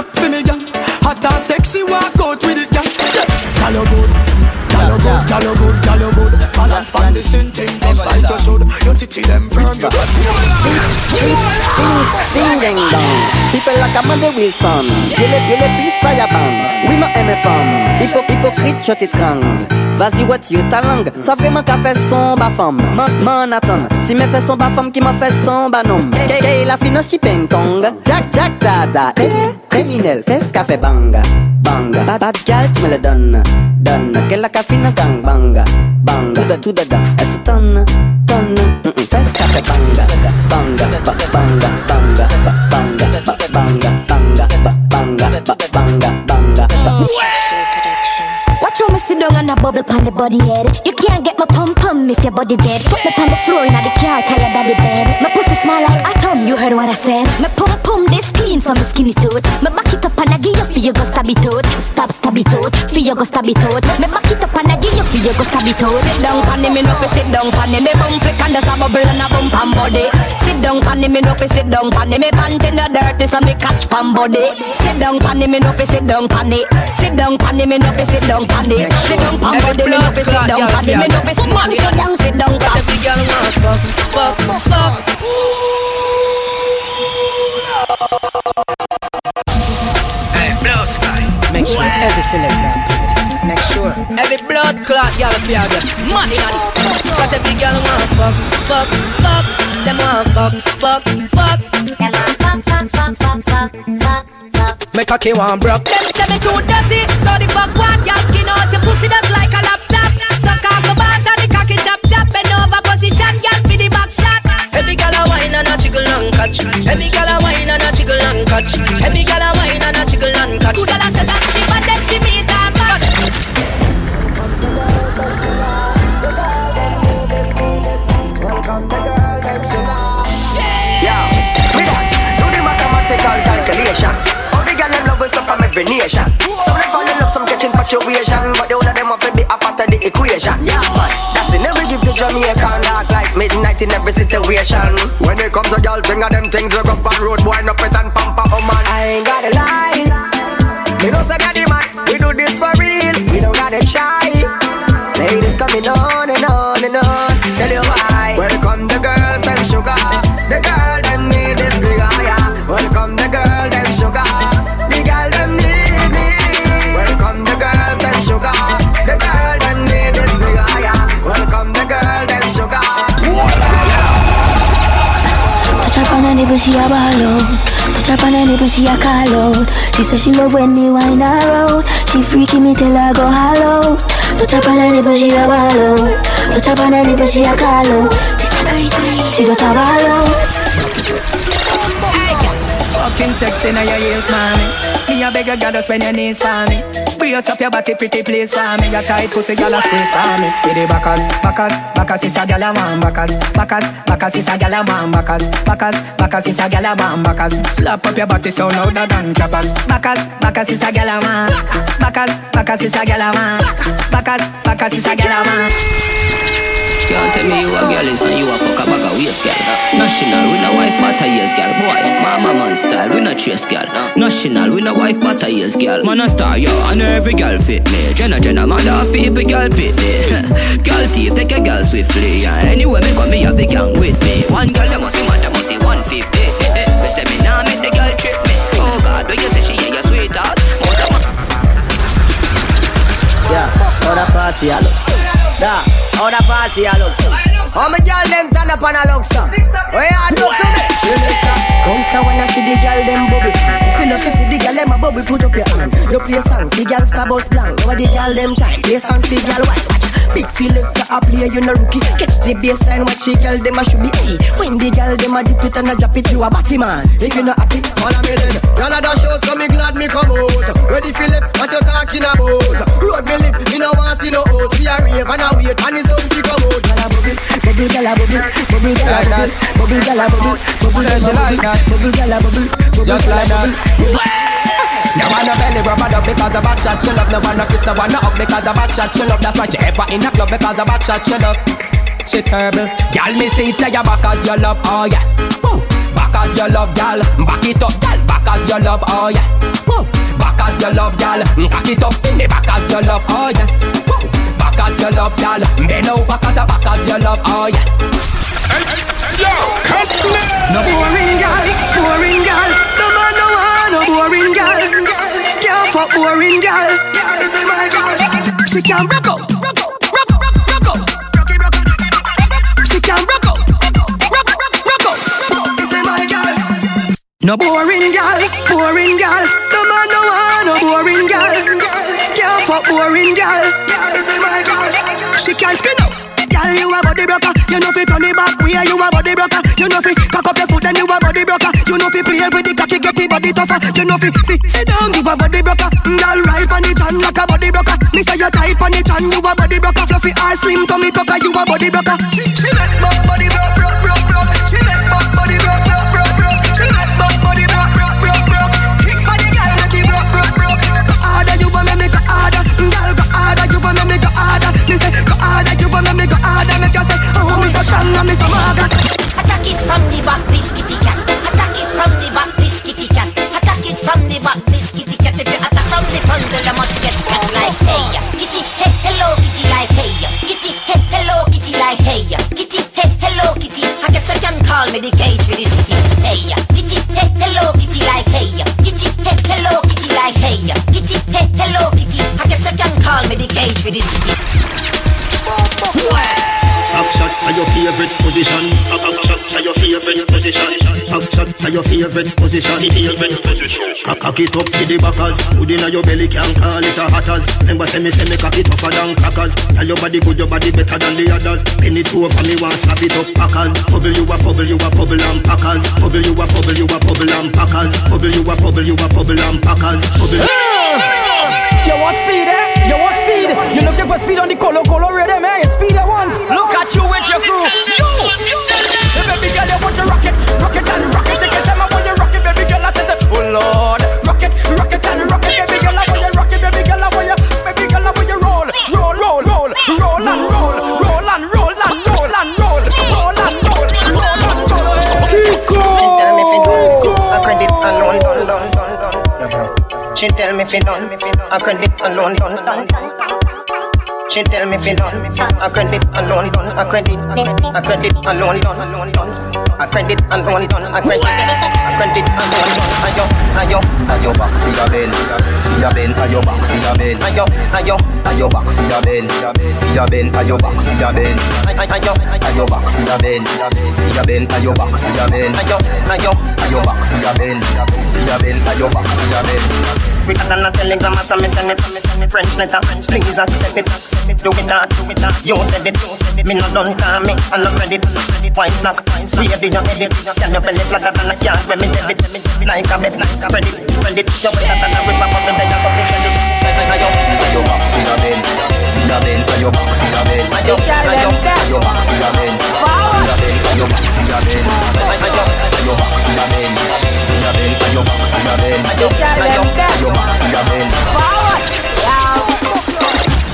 Up for me, girl. Hot and sexy, walk out with it, girl. Girl, good. Girl, good, girl, good, girl, good. Balance pan the same thing, just like you should. Them you ding dong. People like a Monday Wilson. You le, you le peace fire bomb. Oui, ma MFM. Hypo, hypocrite, shut it gang. Vas-y, retire ta langue. Ça vraiment qu'a fait son bas femme. M'en attend. Si me fait son bas femme qui m'en fait son bas nom. Kay la fine shipping tong. Jack, Jack, dada. Criminel, fesse qu'a fait bang. Bang. Bad, bad gal, tu me le donnes. Donne. Qu'elle a qu'a fine gang. Bang. Bang. Tout de, tout de, Elle se tonne. Tonne. Fesse qu'a fait bang. Bang. Bang. Bang. Bang. Bang. Bang. Bang. Bang. Bang. Bang. Bang. Bang. Bang. Bang. Bang. Watch how me sit down and a bubble pon the body head. You can't get my pum pum if your body dead. Put me on the floor in the car, tired of the bed. My pussy small like atom, you heard what I said. My pum pum this clean, so me skinny tooth. Me back it up and I give you for you go stab it out. Stab stab it out, for you go stab it out. Me back it up and I give you for you go stab it out. Sit down pon me no fi sit down pon me bum flick and there's a bubble and a bump pon body. Sit down pon me no fi sit down pon me panty no dirty so me catch pon body. Sit down pon me no fi sit down pon it. Sit down pon me no fi sit down pon it. Sit down pon body me no fi sit down pon it. Me no fi sit man sit down sit down pon. Every girl want fuck, fuck, fuck. Money on this. Cause every girl want fuck, fuck, fuck. Them want fuck, fuck, fuck. Them want fuck, fuck, fuck, fuck, fuck, fuck, fuck. Make cocky one broke. Them say me too dirty, so the fuck one girl skin out your pussy that's like a laptop. Suck off the bars and the cocky chop chop. Bend over position, girl for the back shot. Every girl a wine and a jiggle and catch. Every girl a wine and a jiggle and catch. Every girl a wine and a jiggle and catch. Two girl a that she nation. Some them fall in love, some catch infatuation, but the other them want to be a part of the equation. Yeah, man, that's it. Never give the Jamaican dark like midnight in every situation. When it comes to girl, thing of them things we go on road, wind up it and pamper, oh man. I ain't gotta lie. Me know say daddy man, we do this for real. We don't gotta try. Ladies coming on she a ball out. Touch up on nipple, she a call out. She say she love when me wind her out. She freaky me till I go hollow. Touch up on nipple, she a ball out. Touch up on nipple, she a call out. She just a ball out. Fucking sexy now your heels, mommy. Me a beg a to spend your knees for me. Brace up your body, pretty please for me. Your tight pussy, a squeeze for me. With the backers, backers, backers is a girl a man. Backers, backers, backers is a girl a man. Backers, backers, backers is a girl a man. Backers, slap up your body so louder than clappers. Backers, backers is a girl a man. Backers, backers is a girl a man. Backers, backers is a girl a man. Can't tell me you a girl is and you a fuck a bag of waist, girl. National, we no wife but a years, girl. Boy, mama man style, we no chase, girl. National, we no wife but a years, girl. Man a star, yo, and every girl fit me. Jenna, Jenna, man half people, girl pit me. <laughs> girl thief, take a girl swiftly. Yeah. Anyway, me come me have the gang with me. One girl, you must see mad, you must see 150. Me say me nah make the girl trip me. Oh God, when you say she ain't your sweetheart, mother Yeah, other party I look so. Yeah, other party I look so. How me girl them turn up and I look so. Where I look to me? Bounce when I see the girl them bubble. If you not see the girl them a bubble, put up your hand. You play song, the girl star bus blank. Over the girl them time, play song, the girl white. Big selector a play, you no rookie. Catch the baseline, watch the girl them a should be. Hey, when the girl them a dip it and a drop it, you a batty man. If you not happy, follow me then. Y'all a dash out, so me glad me come out. Ready Philip, what you talking about? Road me live, me no want see no host. We a rave and a wait, and it's something to come out. Gyal a bubble, bubble, gyal a bubble, bubble, gyal a bubble, bubble, gyal a bubble, bubble, gyal a bubble, bubble, gyal a bubble, bubble, gyal a like that. bubble. No one no belly rub up because the back shot she love. No one no kiss, no one no up because the back shot she love. That's why she ever in the club because the back shot she love. She terrible. Girl, me see it say you back as you love, oh yeah. Woo. Back as you love, girl. Back it up, girl. Back as you love, oh yeah. Woo. Back as you love, girl. Back it up in the back as you love, oh yeah. Woo. Back as you love, girl. Bend over cause the back as you love, oh yeah. Yo, No boring girl, boring girl. No man no boring girl. Can't fuck boring girl. This is my girl. She can rock out. No boring gal, boring gal, the man no no boring gal. Can't boring gal. This is my gal. She can't skin up. Gal, you a body broker. You know fi turn it back. Where you a body broker. You know fi cock up your foot then you a body broker. You know fi play with the cocky, get the body tougher. You know fi sit, sit down, give a body broker. Mm, gal, right on it and like a body broker. Me say you tight on it and you a body broker. Fluffy ass, slim tummy tucker, you a body broker. She, she make my body broke, broke, broke, strong and so maga. Attack it from the back, this kitty cat. Attack it from the back, this kitty cat. Attack it from the back, this kitty cat. If you attack from the front, then I must get scratched like hey, kitty, hey, hello, kitty, like hey, kitty, hey, hello, kitty, like hey, kitty, hey, hello, kitty. I guess I can call me the cage for the city. Hey, your favorite position. Favorite. Cock it up to the backers. Hood inna your belly can call it a hatters. Remember say me say me cock it tougher than crackers. Tell your body good, your body better than the others. Penny it over me want slap it up packers. Bubble you a bubble you a bubble and packers. Bubble you a bubble you a bubble and packers. Bubble you a bubble you a bubble and packers. Bubble. You want speed, eh? You want speed? You looking for speed on the color, color rhythm, eh? Speed I want. Look at you with your crew. You! Hey, baby girl, you want to rock it, rock it and rock it. Take your time, I want you rock it, baby girl. I said, oh Lord, rock it, rock it and rock it, baby girl. I want you rock it, baby girl. I want She tell me if it done. A credit alone, done, done. She tell me if it done. A credit alone, done. A credit, a credit alone, done, alone, done. A credit alone, done. A credit, a credit alone, done. Ayo, ayo, Ayo back for your bend, for your bend, ayo back for your bend. ayo, ayo, Ayo back for your bend, for your bend, ayo back for your bend. ayo, Ayo back for your bend, for your bend, ayo back for your bend. ayo, ayo. Ayo back for your bend, for your bend, ayo back for your bend. We got on a telegram, so me send me, send me, send me French letter. Please accept it, accept it. Do it not, do it not. You said it, you said it. Me not done call me, I'm not ready. Wine snack, baby, you edit. Can you belly flatter than a yard when me debit? Like a bed, like spread it, spread it. You better than a river, but then you're something trendy. Ayo, Ayo back for your bend, for your bend, ayo back for your bend. ayo, ayo, Ayo back for your bend, for your bend, ayo back for your bend. ayo, Ayo back for your bend, for your bend, ayo back for your bend. ayo, ayo. Ayo back for your bend.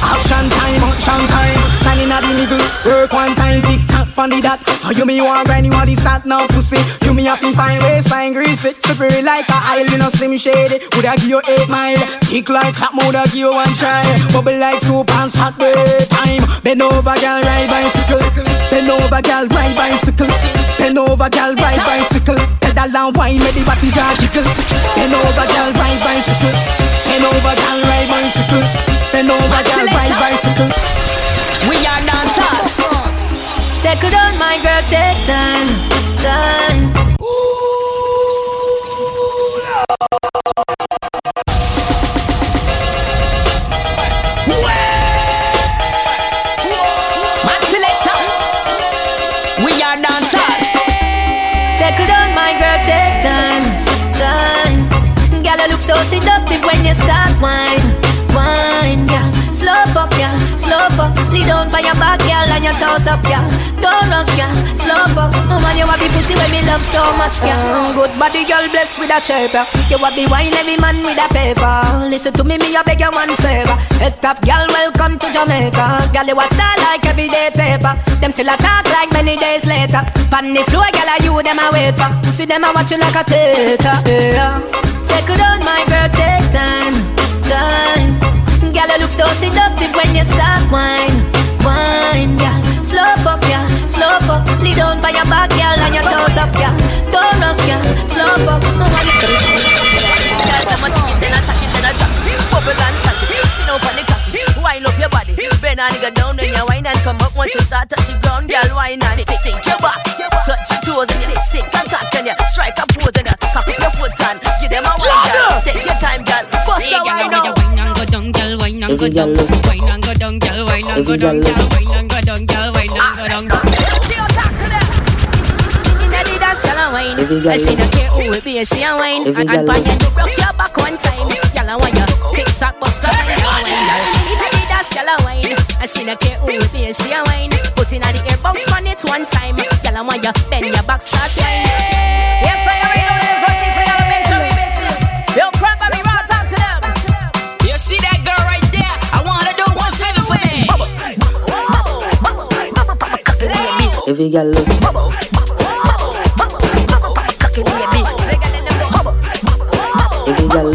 Action time, action time. Standing at the middle, work one time, tick on the dot. Oh, you me want grind, you want the sat now pussy. You me have to find waistline grease it, slippery like a aisle in a slim shady. Would I give you eight mile? Kick like clap, would I give you one try? Bubble like soup and hot day time. Bend over, girl, ride bicycle. Bend over, girl, ride bicycle. Bend over, girl, ride bicycle. Pedal and wine, make the body jar jiggle. Bend over, girl, ride bicycle. Bend over, girl, ride bicycle. With a shape, yeah. You have the wine, every man with a paper. Listen to me, me I beg you one favor. Head top, girl, welcome to Jamaica. Girl, you a star like everyday paper. Them still a talk like many days later. Pan the floor, girl, are you them a wait for? See them a watch you like a theater. Yeah. Settle down, my take time, time. Girl, you look so seductive when you start wine, wine, yeah. Slow fuck, yeah, slow fuck. Lead down by your back, girl, and your toes up, yeah. Don't rush, girl, slow fuck Girl, come on, take it, then it, then it down up your body, bend a nigga down When you wine and come up, start ground Girl, wine and sink your back Touch your toes and sink and And strike a pose and you your foot And give them a wine, take your time, girl. Girl, wine and go down. Wine and go down, girl, wine and go down, girl, wine and go down, girl, wine and go down. Y'all. And she don't care who it be, she a wine. And and pan you broke your back one time. Y'all a wine, tick tock bust up, y'all a wine. y'all. Adidas, y'all a wine. And she don't care who it be, she a wine. Put in the air, bounce on it one time. Y'all a wine, bend your back, start wine. Yes, I already know this. Watching for y'all, make sure we mix this. Yo, crap, me raw, talk to them. You see that girl right there? I want her to do one favor for me. Every girl loves girl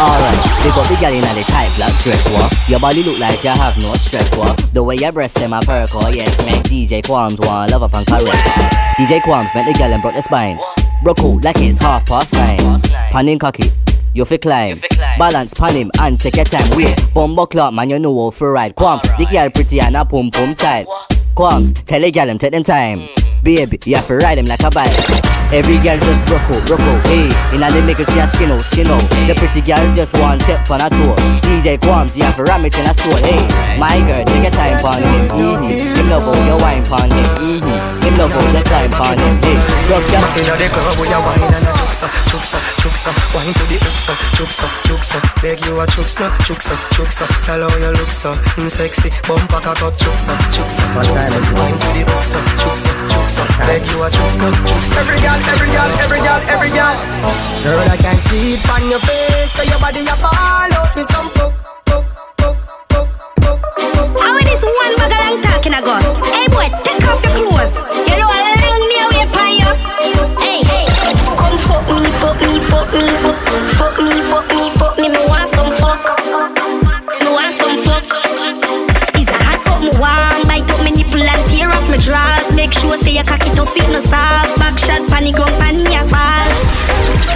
Alright, they the girl in the tight black dress, what? Your body look like you have no stress, what? The way your breasts them a perk, yes, make DJ Qualms want love up and caress. DJ Qualms met the girl and broke the spine. Broke out like it's half past nine. Panning cocky, you fi climb. Balance pan him and take your time. Wait, bumbo clock man, you know how fi ride. Qualms, the girl pretty and a pum pum tight. Qualms, tell the girl him take them time. Baby, you have to ride him like a bike. Every girl just broke out, broke out, hey. Inna the middle she a skin out, skin out. The pretty girl just want tip on a toe. DJ Qualms, you have to ram it in a soul, hey. My girl, take your time on him, mm-hmm. Him love how you wine on him, mm-hmm. Him love how you climb on him, hey. Rock your Inna the club we a wine and a chuksa, chuksa, chuksa Wine to the uksa, chuksa, chuksa Beg you a chuksa, chuksa, chuksa Hello you look so mm, sexy chuksa, chuksa, chuksa Wine to the uksa, chuksa, chuksa Beg you a chuksa, chuksa Every girl, every girl, every girl, every girl. Girl I can see it on your face So your body a fall out with some fuck How is this one bag of long talking I got? Hey boy, take off your clothes. Hey, come fuck me, fuck me, fuck me, fuck me, fuck me, fuck me. Me want some fuck. Me want some fuck. Is a hot fuck me want? Bite up me nipple and tear off my drawers. Make sure say your cocky to fit no soft. Back shot, panic ground, panic asphalt.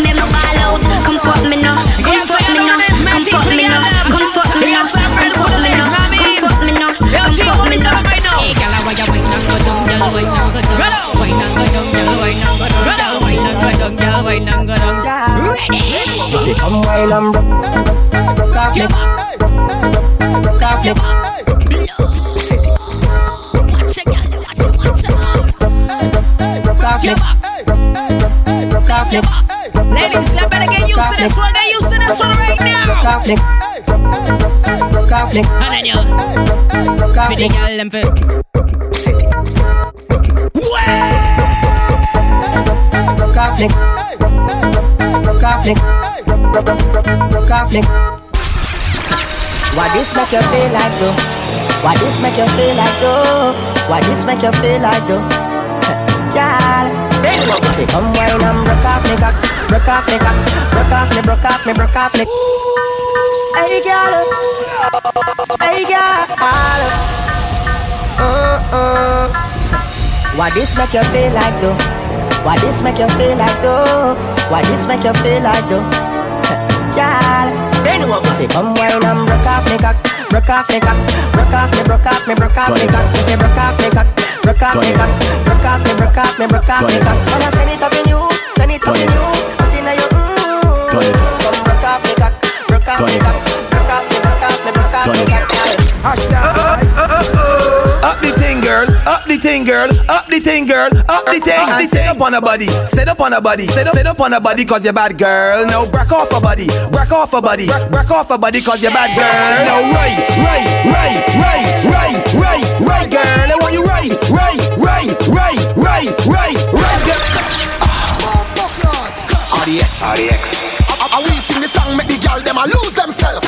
Me me ball out. Come fuck me now. Come fuck me now. Come fuck me now. Come fuck me now. Come fuck me now. Come fuck me now. Come fuck me now. Hey, girl, why you wine and go down, girl, wine and go down. Wine and go down, girl, wine and go down down, girl, wine and go down. Ready? If you come wine and broke, broke off your back, broke off your back. Watch it, girl, watch it, watch it. Broke off your back, broke off your back. Ladies, you better get used to this one. Get used to this one right now. And then you For the girl them for Wow Broke off me Broke off me Broke off me Why this make you feel like though? Why this make you feel like though? Why this make you feel like though? <laughs> Girl, hey, come wine and broke off me cock, broke off me cock, broke off me, broke off me, broke off me. Hey girl, hey girl, uh-uh. Why this make you feel like though? Why this make you feel like though? Why this make you feel like though? Girl, if you come wine and broke off me cock, broke off me cock, broke off me, broke off me, broke off me cock, if you broke off me cock, broke off me cock, broke off me, broke off me, broke off me cock. Wanna send it up in you, send it up in you, up in your mm. Come broke off me cock, broke off me cock, broke off me, broke off me, broke off me cock. Up the thing, girl. Up the thing, girl. Up the thing, girl. Up the thing. Up the thing. Set up on a body. Set up on a body. Set up, set up on a body cause you're bad girl. Now break off a body. Break off a body. Break, break off a body cause you're bad girl. Now right, right, right, right, right, right, right, girl. I want you right, right, right, right, right, right, right, girl. RDX. I will sing the song, make the girl them a lose themselves.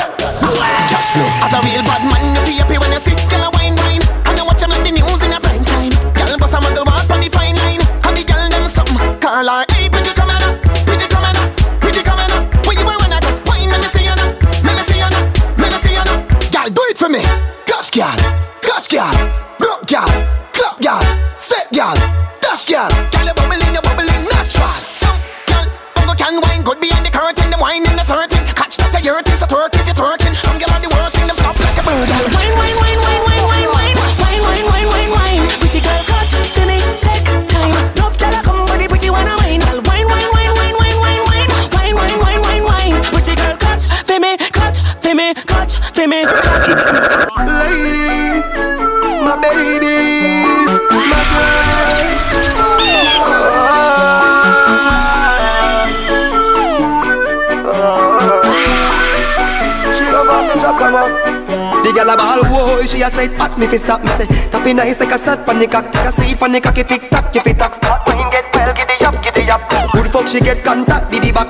Cash flow. As a real bad man, you be happy when you sit, girl a wine wine. And I watch them like the news her, hey, pretty come here now, pretty come here now, pretty come here now. Where you boy wanna go? Wine, let me see you now, let me see you now, let me see you now. Girl, do it for me. Catch girl, catch girl, broke girl, clap girl, set girl, dash girl. Girl, me. Ladies, my babies, my girls. She love how the drop come up. The gyal a ball, whoa, she a say, "Hot me fi stop me say." Tapping nice like a shot, panic cock, take a seat, panic cocky, tick tock, give it up. When you get well, giddy up, giddy up fuck she get contact diddy back.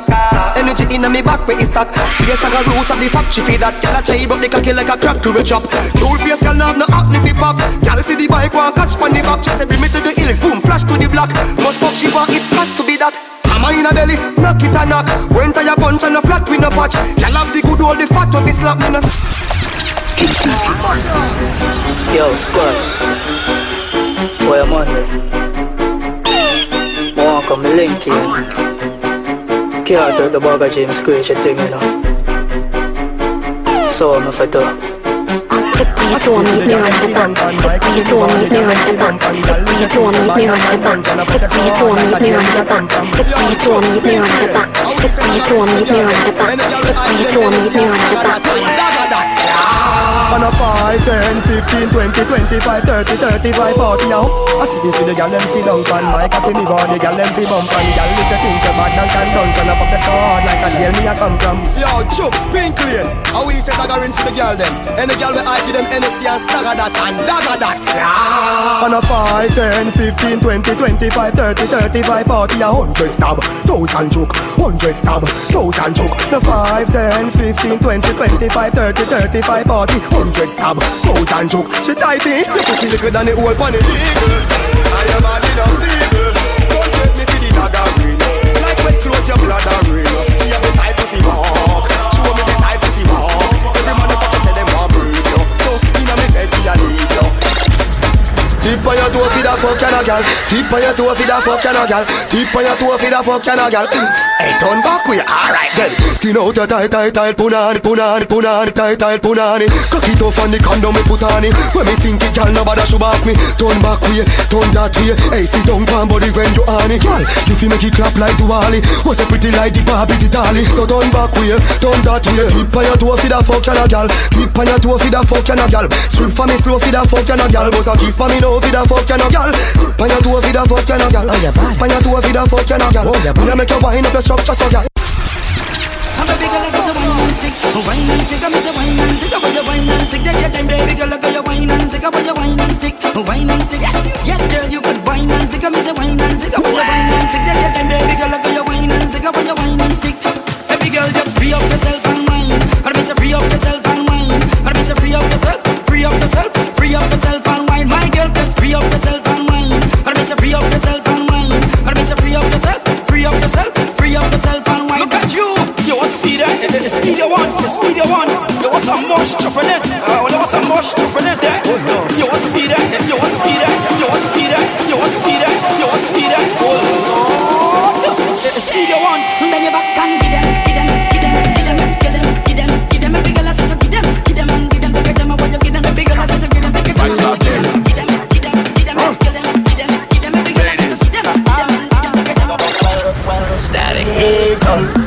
Energy in me back where it stack Yes like a rules of the fuck she feed that. Gyal a try but the cocky like a crack to a chop Cool face girl have no acne fi pop Gyal see the bike want catch pan the back She say bring me to the hills boom flash to the block. Much fuck she want it has to be that. Hammer in a belly, knock it a knock. When tire punch and a flat with no patch. Gyal have the good old the fat with the slap me no Yo, Squash. Where am I Wanna come link the James a thing, you know. So I'm a fighter. You told me the. You told me the. You told me the. You told me the. You told me the. You told me the the. On a 5, 10, 15, 20, 25, 30, 35, 40 yo. I see this with the gal them sit down pan my cocky me body gal them fi bump and gal with the think about and can done Turn up up the sword like a jail me a come from Yo, Chuck, spin clean. How we say dagger in for the girl them? Any girl we I give them NSC and stagger that and dagger that. On a 5, 10, 15, 20, 25, 30, 35, 40 a hundred stab Thousand choke, hundred stab Thousand choke The 5, 10, 15, 20, 25, 30, 35, 40 Hundred stab, thousand choke. She tight me, the pussy liquor than the whole pan eagle I am a little feeble Don't take me to the dagger. Like when close your blood the fuck you no gal Tip on your toe for the fuck you no gal Tip on your toe for the fuck you no gal Hey turn back you, alright then. Skin out your tight tight tight punani punani punani tight tight punani. Cock it off on the condom me put on it When me sink it gal nobody should off me. Turn back way, turn that way. Hey sit down pan body when you on it Gal, you feel make it clap like Duali Was a pretty like the Barbie the dolly? So turn back way, turn that way. Tip on your toe for the fuck you no gal Tip on your toe for the fuck you no gal Strip for me slow for the fuck you no gal Bust a kiss for me now for the fuck you no gal Pan your toe for the fuck you no gal Pan your toe for the fuck you no gal When you make your wind up your structure so gal I'm a big girl, I said to wine and stick. Wine and stick, I'm a wine and stick. About your wine and stick, take your time, baby girl. Look at your wine and stick. About your wine and stick. Wine and stick, yes, yes, girl, you could wine and stick. I'm a wine and stick. About your wine and stick, take your time, baby girl. Look at your wine and stick. About your wine and stick. Every girl, just free up yourself and wine. Gotta be so free up yourself and wine. Gotta be so free up yourself, free up yourself, free up yourself and wine. My girl, just free up yourself me say free up yourself and wine. Gotta me say free up yourself, free up yourself, free up yourself and wine. Look at you, you was speedy, the speedy one, the speedy one. You want some mush chopiness, oh, there want some mush chopiness, yeah. You was speedy, eh, you was speedy, you was speedy, you was speedy, you was speedy. Oh, speedy one, bend your back and. Come on.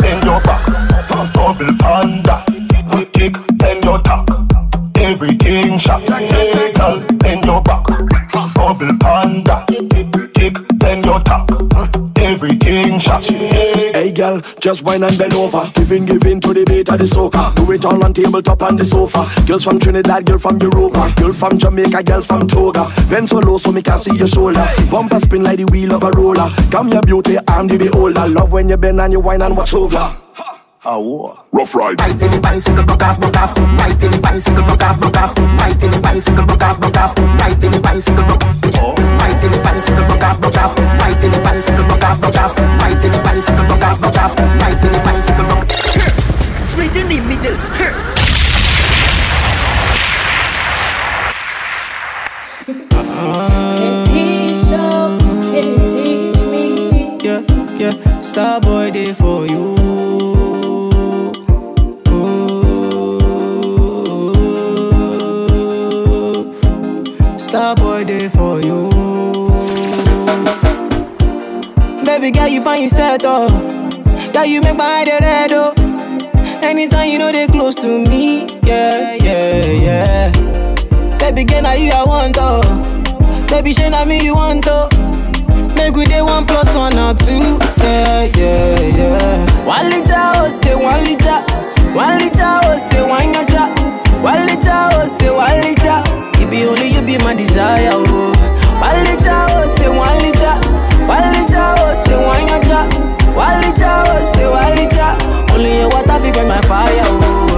Just wine and bend over. Giving, giving to the beat of the soca. Do it all on tabletop on the sofa. Girls from Trinidad, girl from Europa. Girl from Jamaica, girl from Toga. Bend so low so me can see your shoulder. Bumper spin like the wheel of a roller. Come your beauty, I'm the beholder. Love when you bend and you wine and watch over Oh, rough ride. Right in the bicycle, broke off, broke off. Right in the bicycle, broke off, broke off. Right in the bicycle, broke off, broke off. Right in the bicycle, broke off. Right in the bicycle, broke off, broke off. Right in the bicycle, broke off, broke off. Right in the bicycle, broke off, broke off. Right in the bicycle, broke. <laughs> Split in the middle. Yeah, yeah, star boy day for you. Star boy day for you. Baby girl, you find yourself oh. Girl, you make my head red oh. Anytime you know they close to me, yeah, yeah, yeah. Baby girl, now you I want oh. Baby, shey na me you want oh. Make we day one plus one or two, yeah, yeah, yeah. One liter oh say one liter, one liter oh say one liter one liter my desire, oh. One liter, oh, say one liter. One liter, oh, say one liter. One liter, oh, say one liter. Only your water be my fire, oh.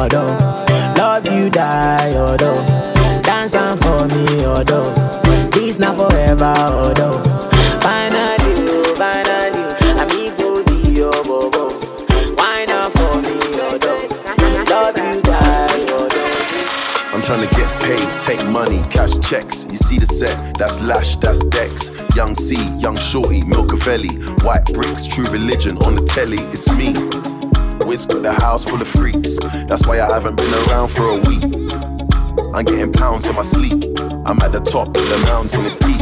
odo. Love you die odo. Dance for me odo. This forever odo. I'm trying to get paid, take money, cash checks. You see the set, that's Lash, that's Dex. Young C, Young Shorty, Milcavelli. White bricks, true religion on the telly, it's me. Wiz got the house full of freaks. That's why I haven't been around for a week. I'm getting pounds in my sleep. I'm at the top of the mountain, it's peak.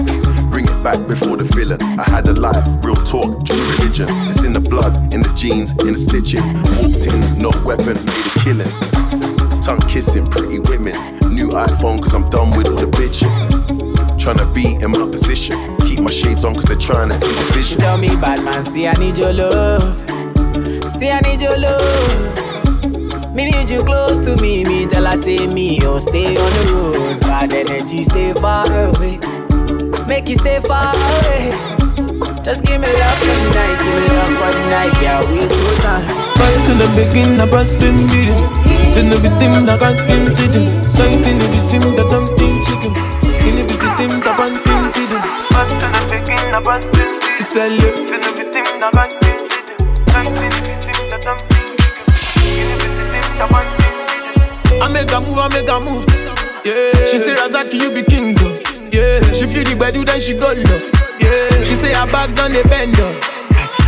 Bring it back before the villain. I had a life, real talk, true religion. It's in the blood, in the jeans, in the stitching. Walked in, no weapon, made a killing. Tongue kissing, pretty women. New iPhone, cause I'm done with all the bitching. Tryna be in my position. Keep my shades on, cause they're trying to see the vision. tell me, bad man, see I need your love. See I need your love. Me need you close to me. Me tell her say me, oh stay on the road. Bad energy, stay far away. Make you stay far away. Just give me love for the night, give me love for the night, yeah, waste no time. First in the beginning, I burst in beating. Send everything I got in cheating. Something if you see me, that I'm thin chicken. In if you see him, that I'm thin cheating. First in the beginning, I burst in you. Send everything I got in cheating. Something I make a move, I make a move. Yeah. She say Razaki, you be king, though. Yeah. She feel the bed, then she go low. Yeah. She say her back done the bend, though.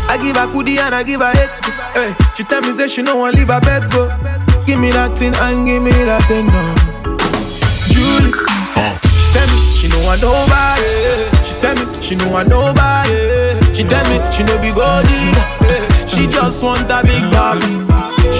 I give her goodie and I give her head. Eh, hey, she tell me say she no want leave her bed go. Give me that thing and give me that thing no. Julie, she tell me she no want nobody. She tell me she no want nobody. She tell me she no be gold digger. She just want a big baby.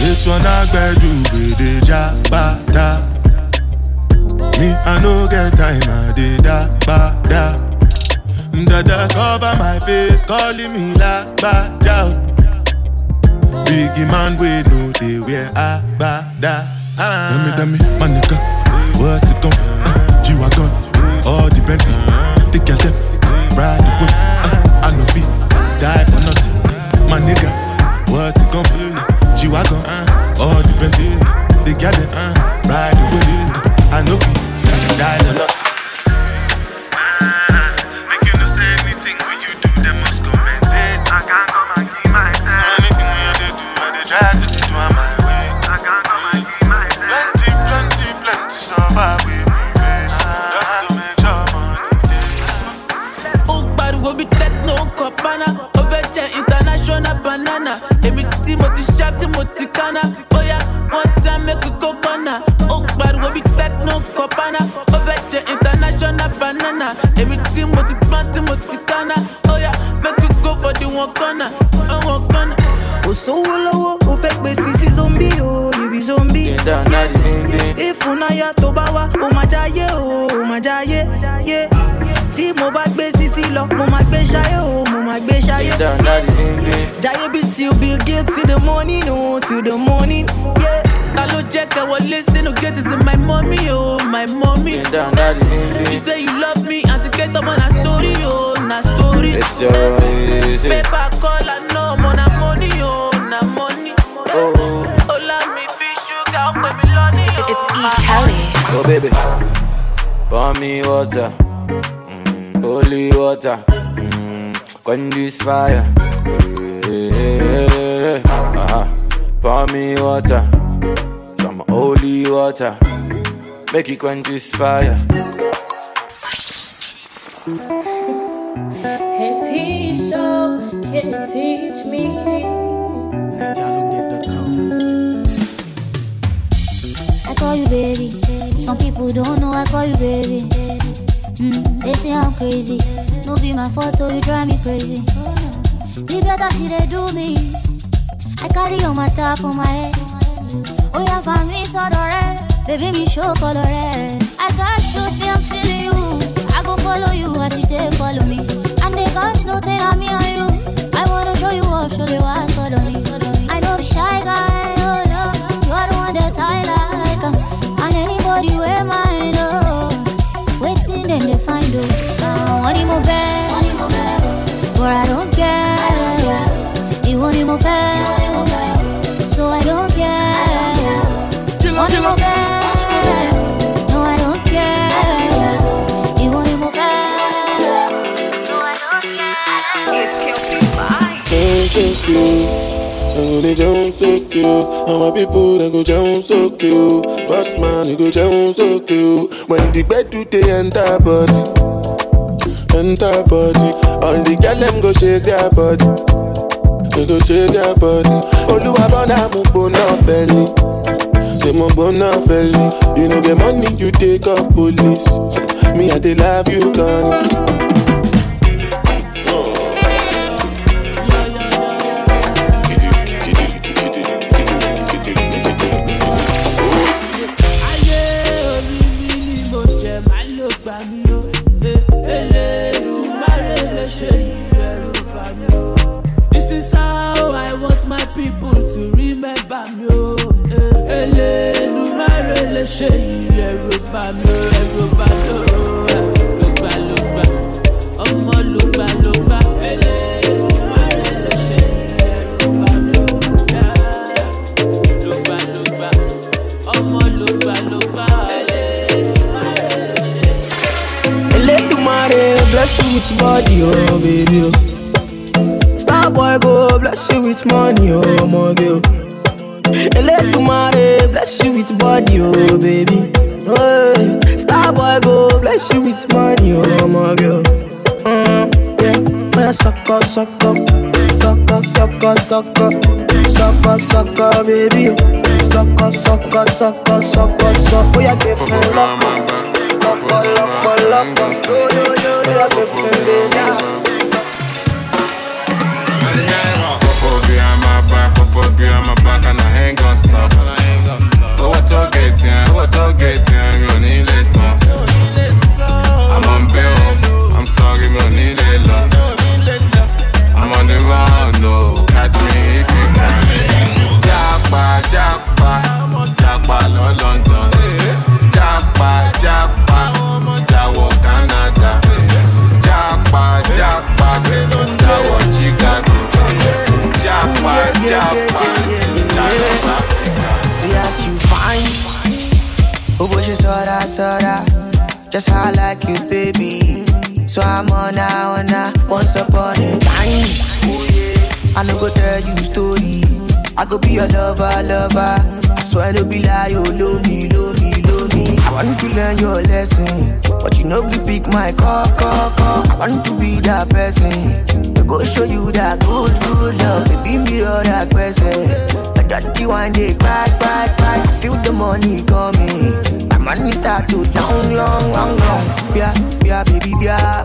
This one I bet you with the jabata. Me, I no get time, I did da ba da. Dada cover my face, calling me like Baja. Biggie man, we know they wear agbada. Tell me, tell me, my nigga, what's it gon' to the morning, oh, to the morning. Yeah, I look Jack, I was will listen, get to see my mommy, oh, my mommy. Down, daddy, you say you love me, and to get up on a story, oh, na story. It's your paper call, I know, man, I'm money, oh, na money. Oh, oh, love me, be sugar, up me, lonely, oh. It's E. Kelly. Oh, baby, pour me water, mm, holy water, mm, quench this fire. Yeah, uh-huh. Pour me water, some holy water, make it quench this fire. On my head. Oh yeah, for me so red. Baby, me show color red. I got show, see I'm feeling you. I go follow you as you take follow me. And the guys know say I'm me and you. I wanna show you off, show you what's follow me. I know the shy guy, oh no. You are the one that I like. uh, And anybody wear mine, oh. Waiting then they find oh. Now, money more bad, or I don't care. You want it more bad, Jump so cute. Oh, they jump so cute. And my people, they go jump so cute. Boss man, you go jump so cute. When the bed do they enter body, enter body. All the girl them go shake their body. They go shake their body. Oluwa bona mo gbona feli. Say mo gbona feli. You know the money you take up police. Me I dey love you, Connie. Bless you with money, oh my girl. Eledumare bless you with body, oh baby. Oh, Star boy go bless you with money, oh my girl. Mm, yeah, I suck up, suck up, suck up, suck up, suck up, suck up, suck up, baby. Suck up, suck up, suck up, suck up, suck up. Oh yeah, give me love, love, love, love, love. Oh yo yo, yeah, give me popo behind my back, and I ain't gon' stop. Tó gẹ̀tì ẹ̀, owó gẹ̀tì ẹ̀, mi Just how I like you, baby. So I'm on now, on now. Once upon a time. I no go tell you story. I go be your lover, lover. I swear to be lie, oh, you love me, love me, love me. I want to learn your lesson. But you know, you pick my call, call, call. I want to be that person. To go show you that good, good love. Baby, all that person. Dirty one day, cry, cry, cry. Feel the money coming. Money start to down, long, long, long. Yeah, yeah, baby, yeah.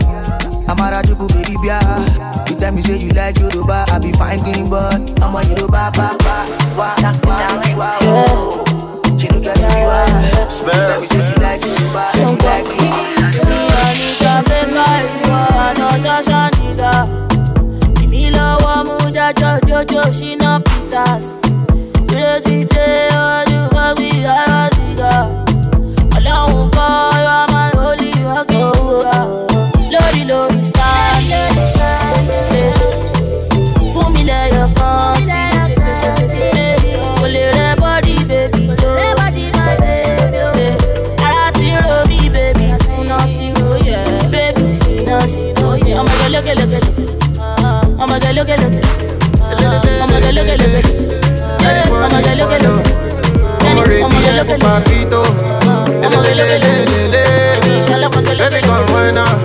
I'm a rajuku, baby, yeah. You tell me say you like Yoruba, I be fine, clean, but I'm a Yoruba, ba, ba, wa, wa, wa, oh. wa. Chinuka, baby, wa. You tell me say you like Yoruba, you like me. Jojo, she not Peters. Today, today, ọmọdé papito. Baby, now.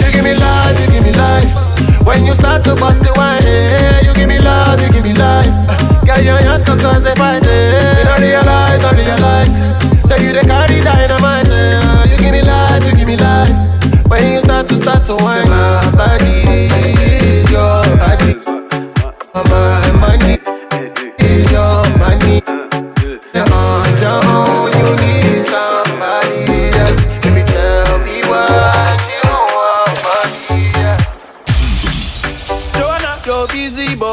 You give me life, you give me life. When you start to bust the wine, eh, you give me love, you give me life. Girl, your hands cook cause they fight, eh. You don't realize, don't realize. So you the carry dynamite. You give me life, you give me life. When you start to start to wine, my body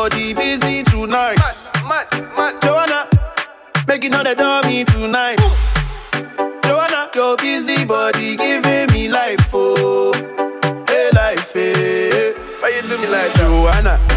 body busy tonight. Mad, mad. Joanna, making all they dummy tonight. Joanna. your busy body giving me life, oh. Hey, life, hey. Why you do me like Joanna?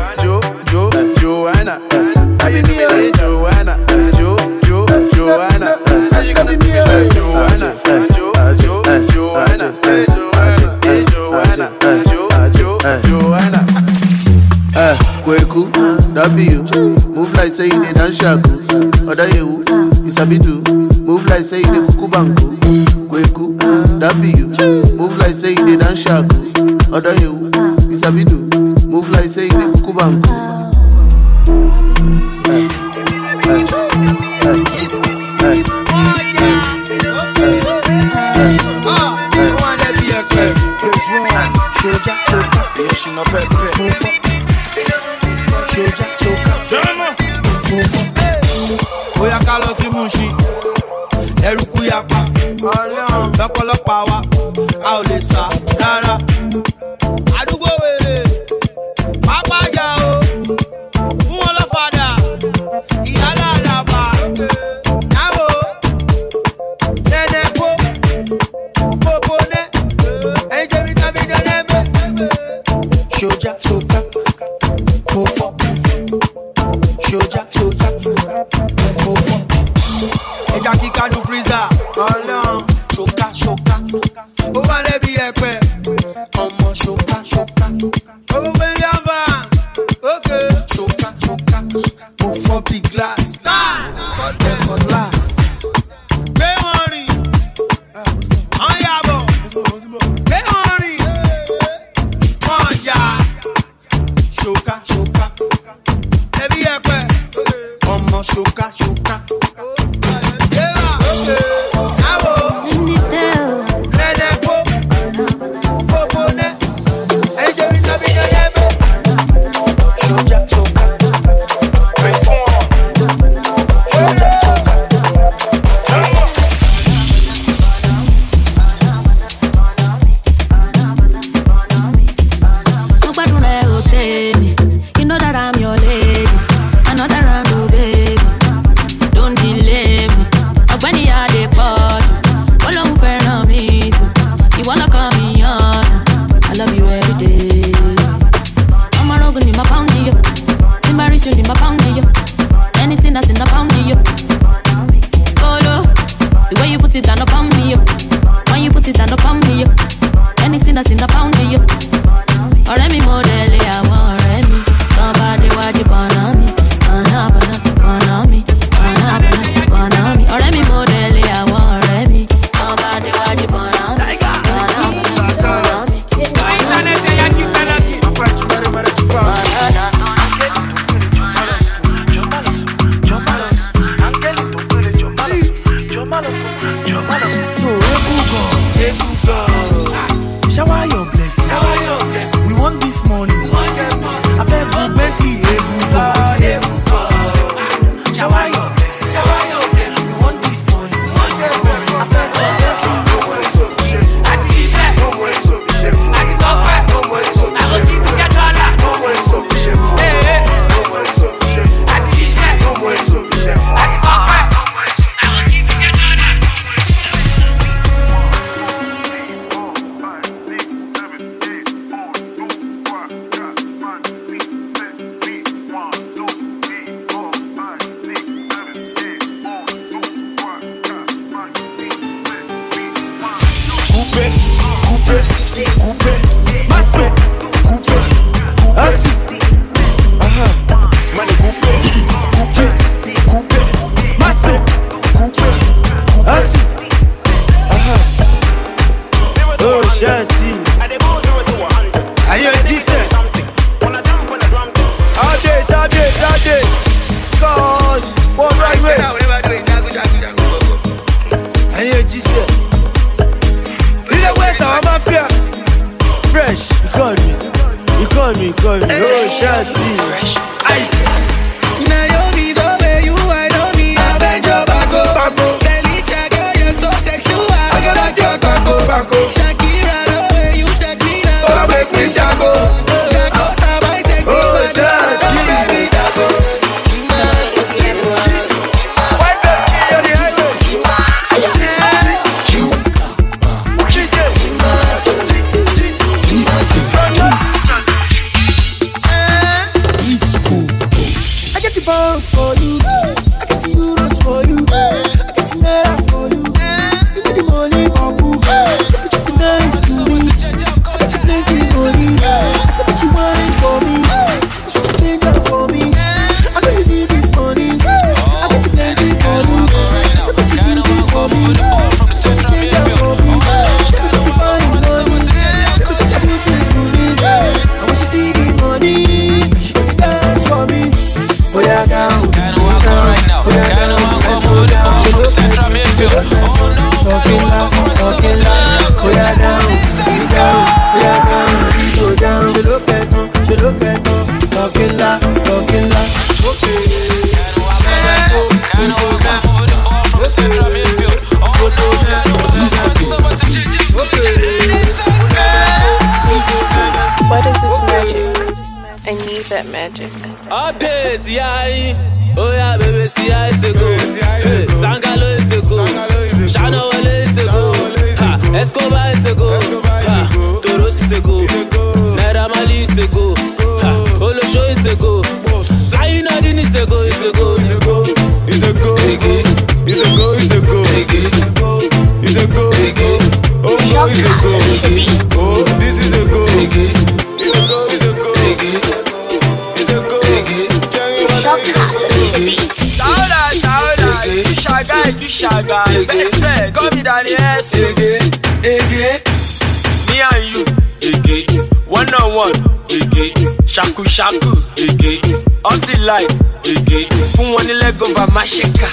ṣàkù gègé on the light gègé fún wọn ní lẹ́gọ̀ọ́fà máṣíkà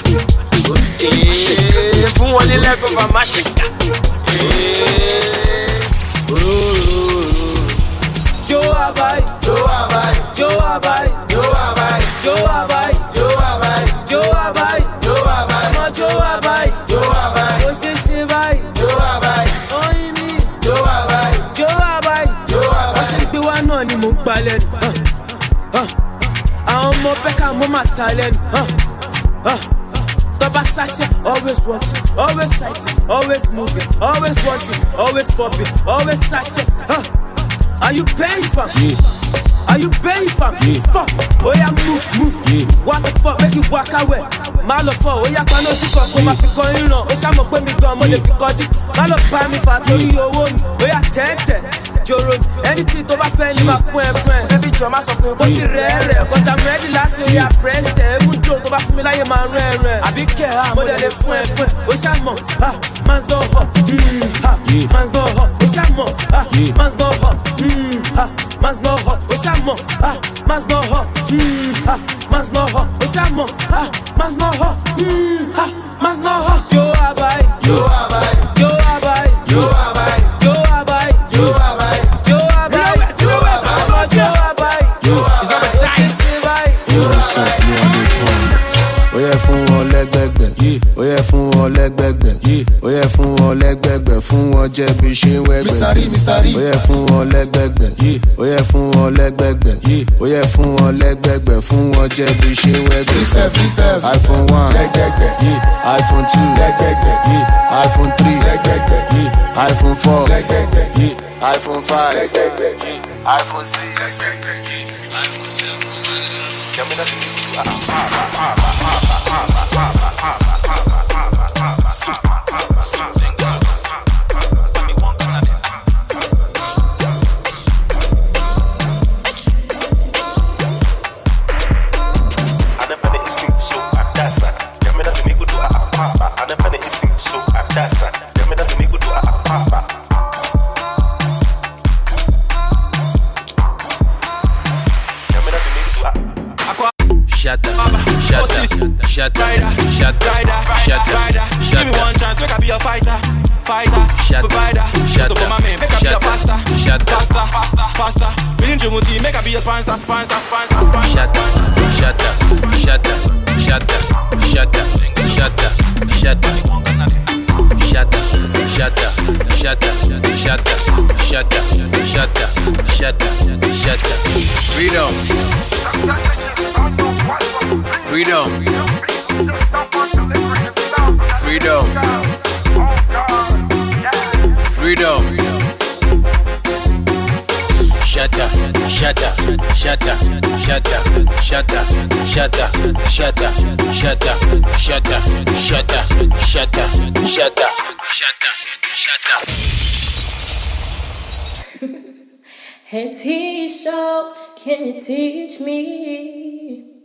always moving, always wanting, always popping, always ṣaṣẹ́. Ah. Are you paying for? Yeah. Are you paying for? Yeah. Fuck. Oh yeah, move, move. Yeah. What the fuck? Make it walk away. Má lọ fọ, ó yá paná ojú kan kó má fi kan ìran. Ó ṣàmọ̀ pé mi gan, mo lè fi kọ́ dín. Má lọ bá mi fà torí owó mi. Ó yá tẹ́tẹ̀, jòrò ni. Anything tó bá fẹ́ ni máa fún ẹ fún ẹ. Bébí jọ má sọ pé bó ti rẹ̀ rẹ̀. Cause I'm ready láti ó yá president. Ewu jò tó bá fún mi láyé máa rẹ̀ rẹ̀. Àbí kẹ̀ á, mo dẹ̀ lè fún ẹ fún ẹ. Ó ṣàmọ̀, ah, man's not hot. Ah, man's not hot. Ó ṣàmọ̀, ah, man's not hot. Mm, ah, man's not hot. Ó ṣàmọ̀, ah, man's not hot. Mm, ah, man's not hot. Ó ṣàmọ̀, ah, man's not hot. Ah, man's not hot. Jo abai, Jo jẹ́ bí ṣe ń wẹ́gbẹ̀. Mr. Rí, Mr. Rí. ó yẹ fún wọn lẹ́gbẹ̀gbẹ̀. Ó yẹ fún wọn lẹ́gbẹ̀gbẹ̀. Ó yẹ fún wọn lẹ́gbẹ̀gbẹ̀. Fún wọn jẹ́ bí ṣe ń wẹ́gbẹ̀ iphone one. Iphone two. Iphone three. Iphone four. Iphone five. Iphone six. Iphone seven. Shut up, shut up, shut up, shut up, shut up, shut up, shut up, shut up, shut up, shut up. Hey, teacher, can you teach me?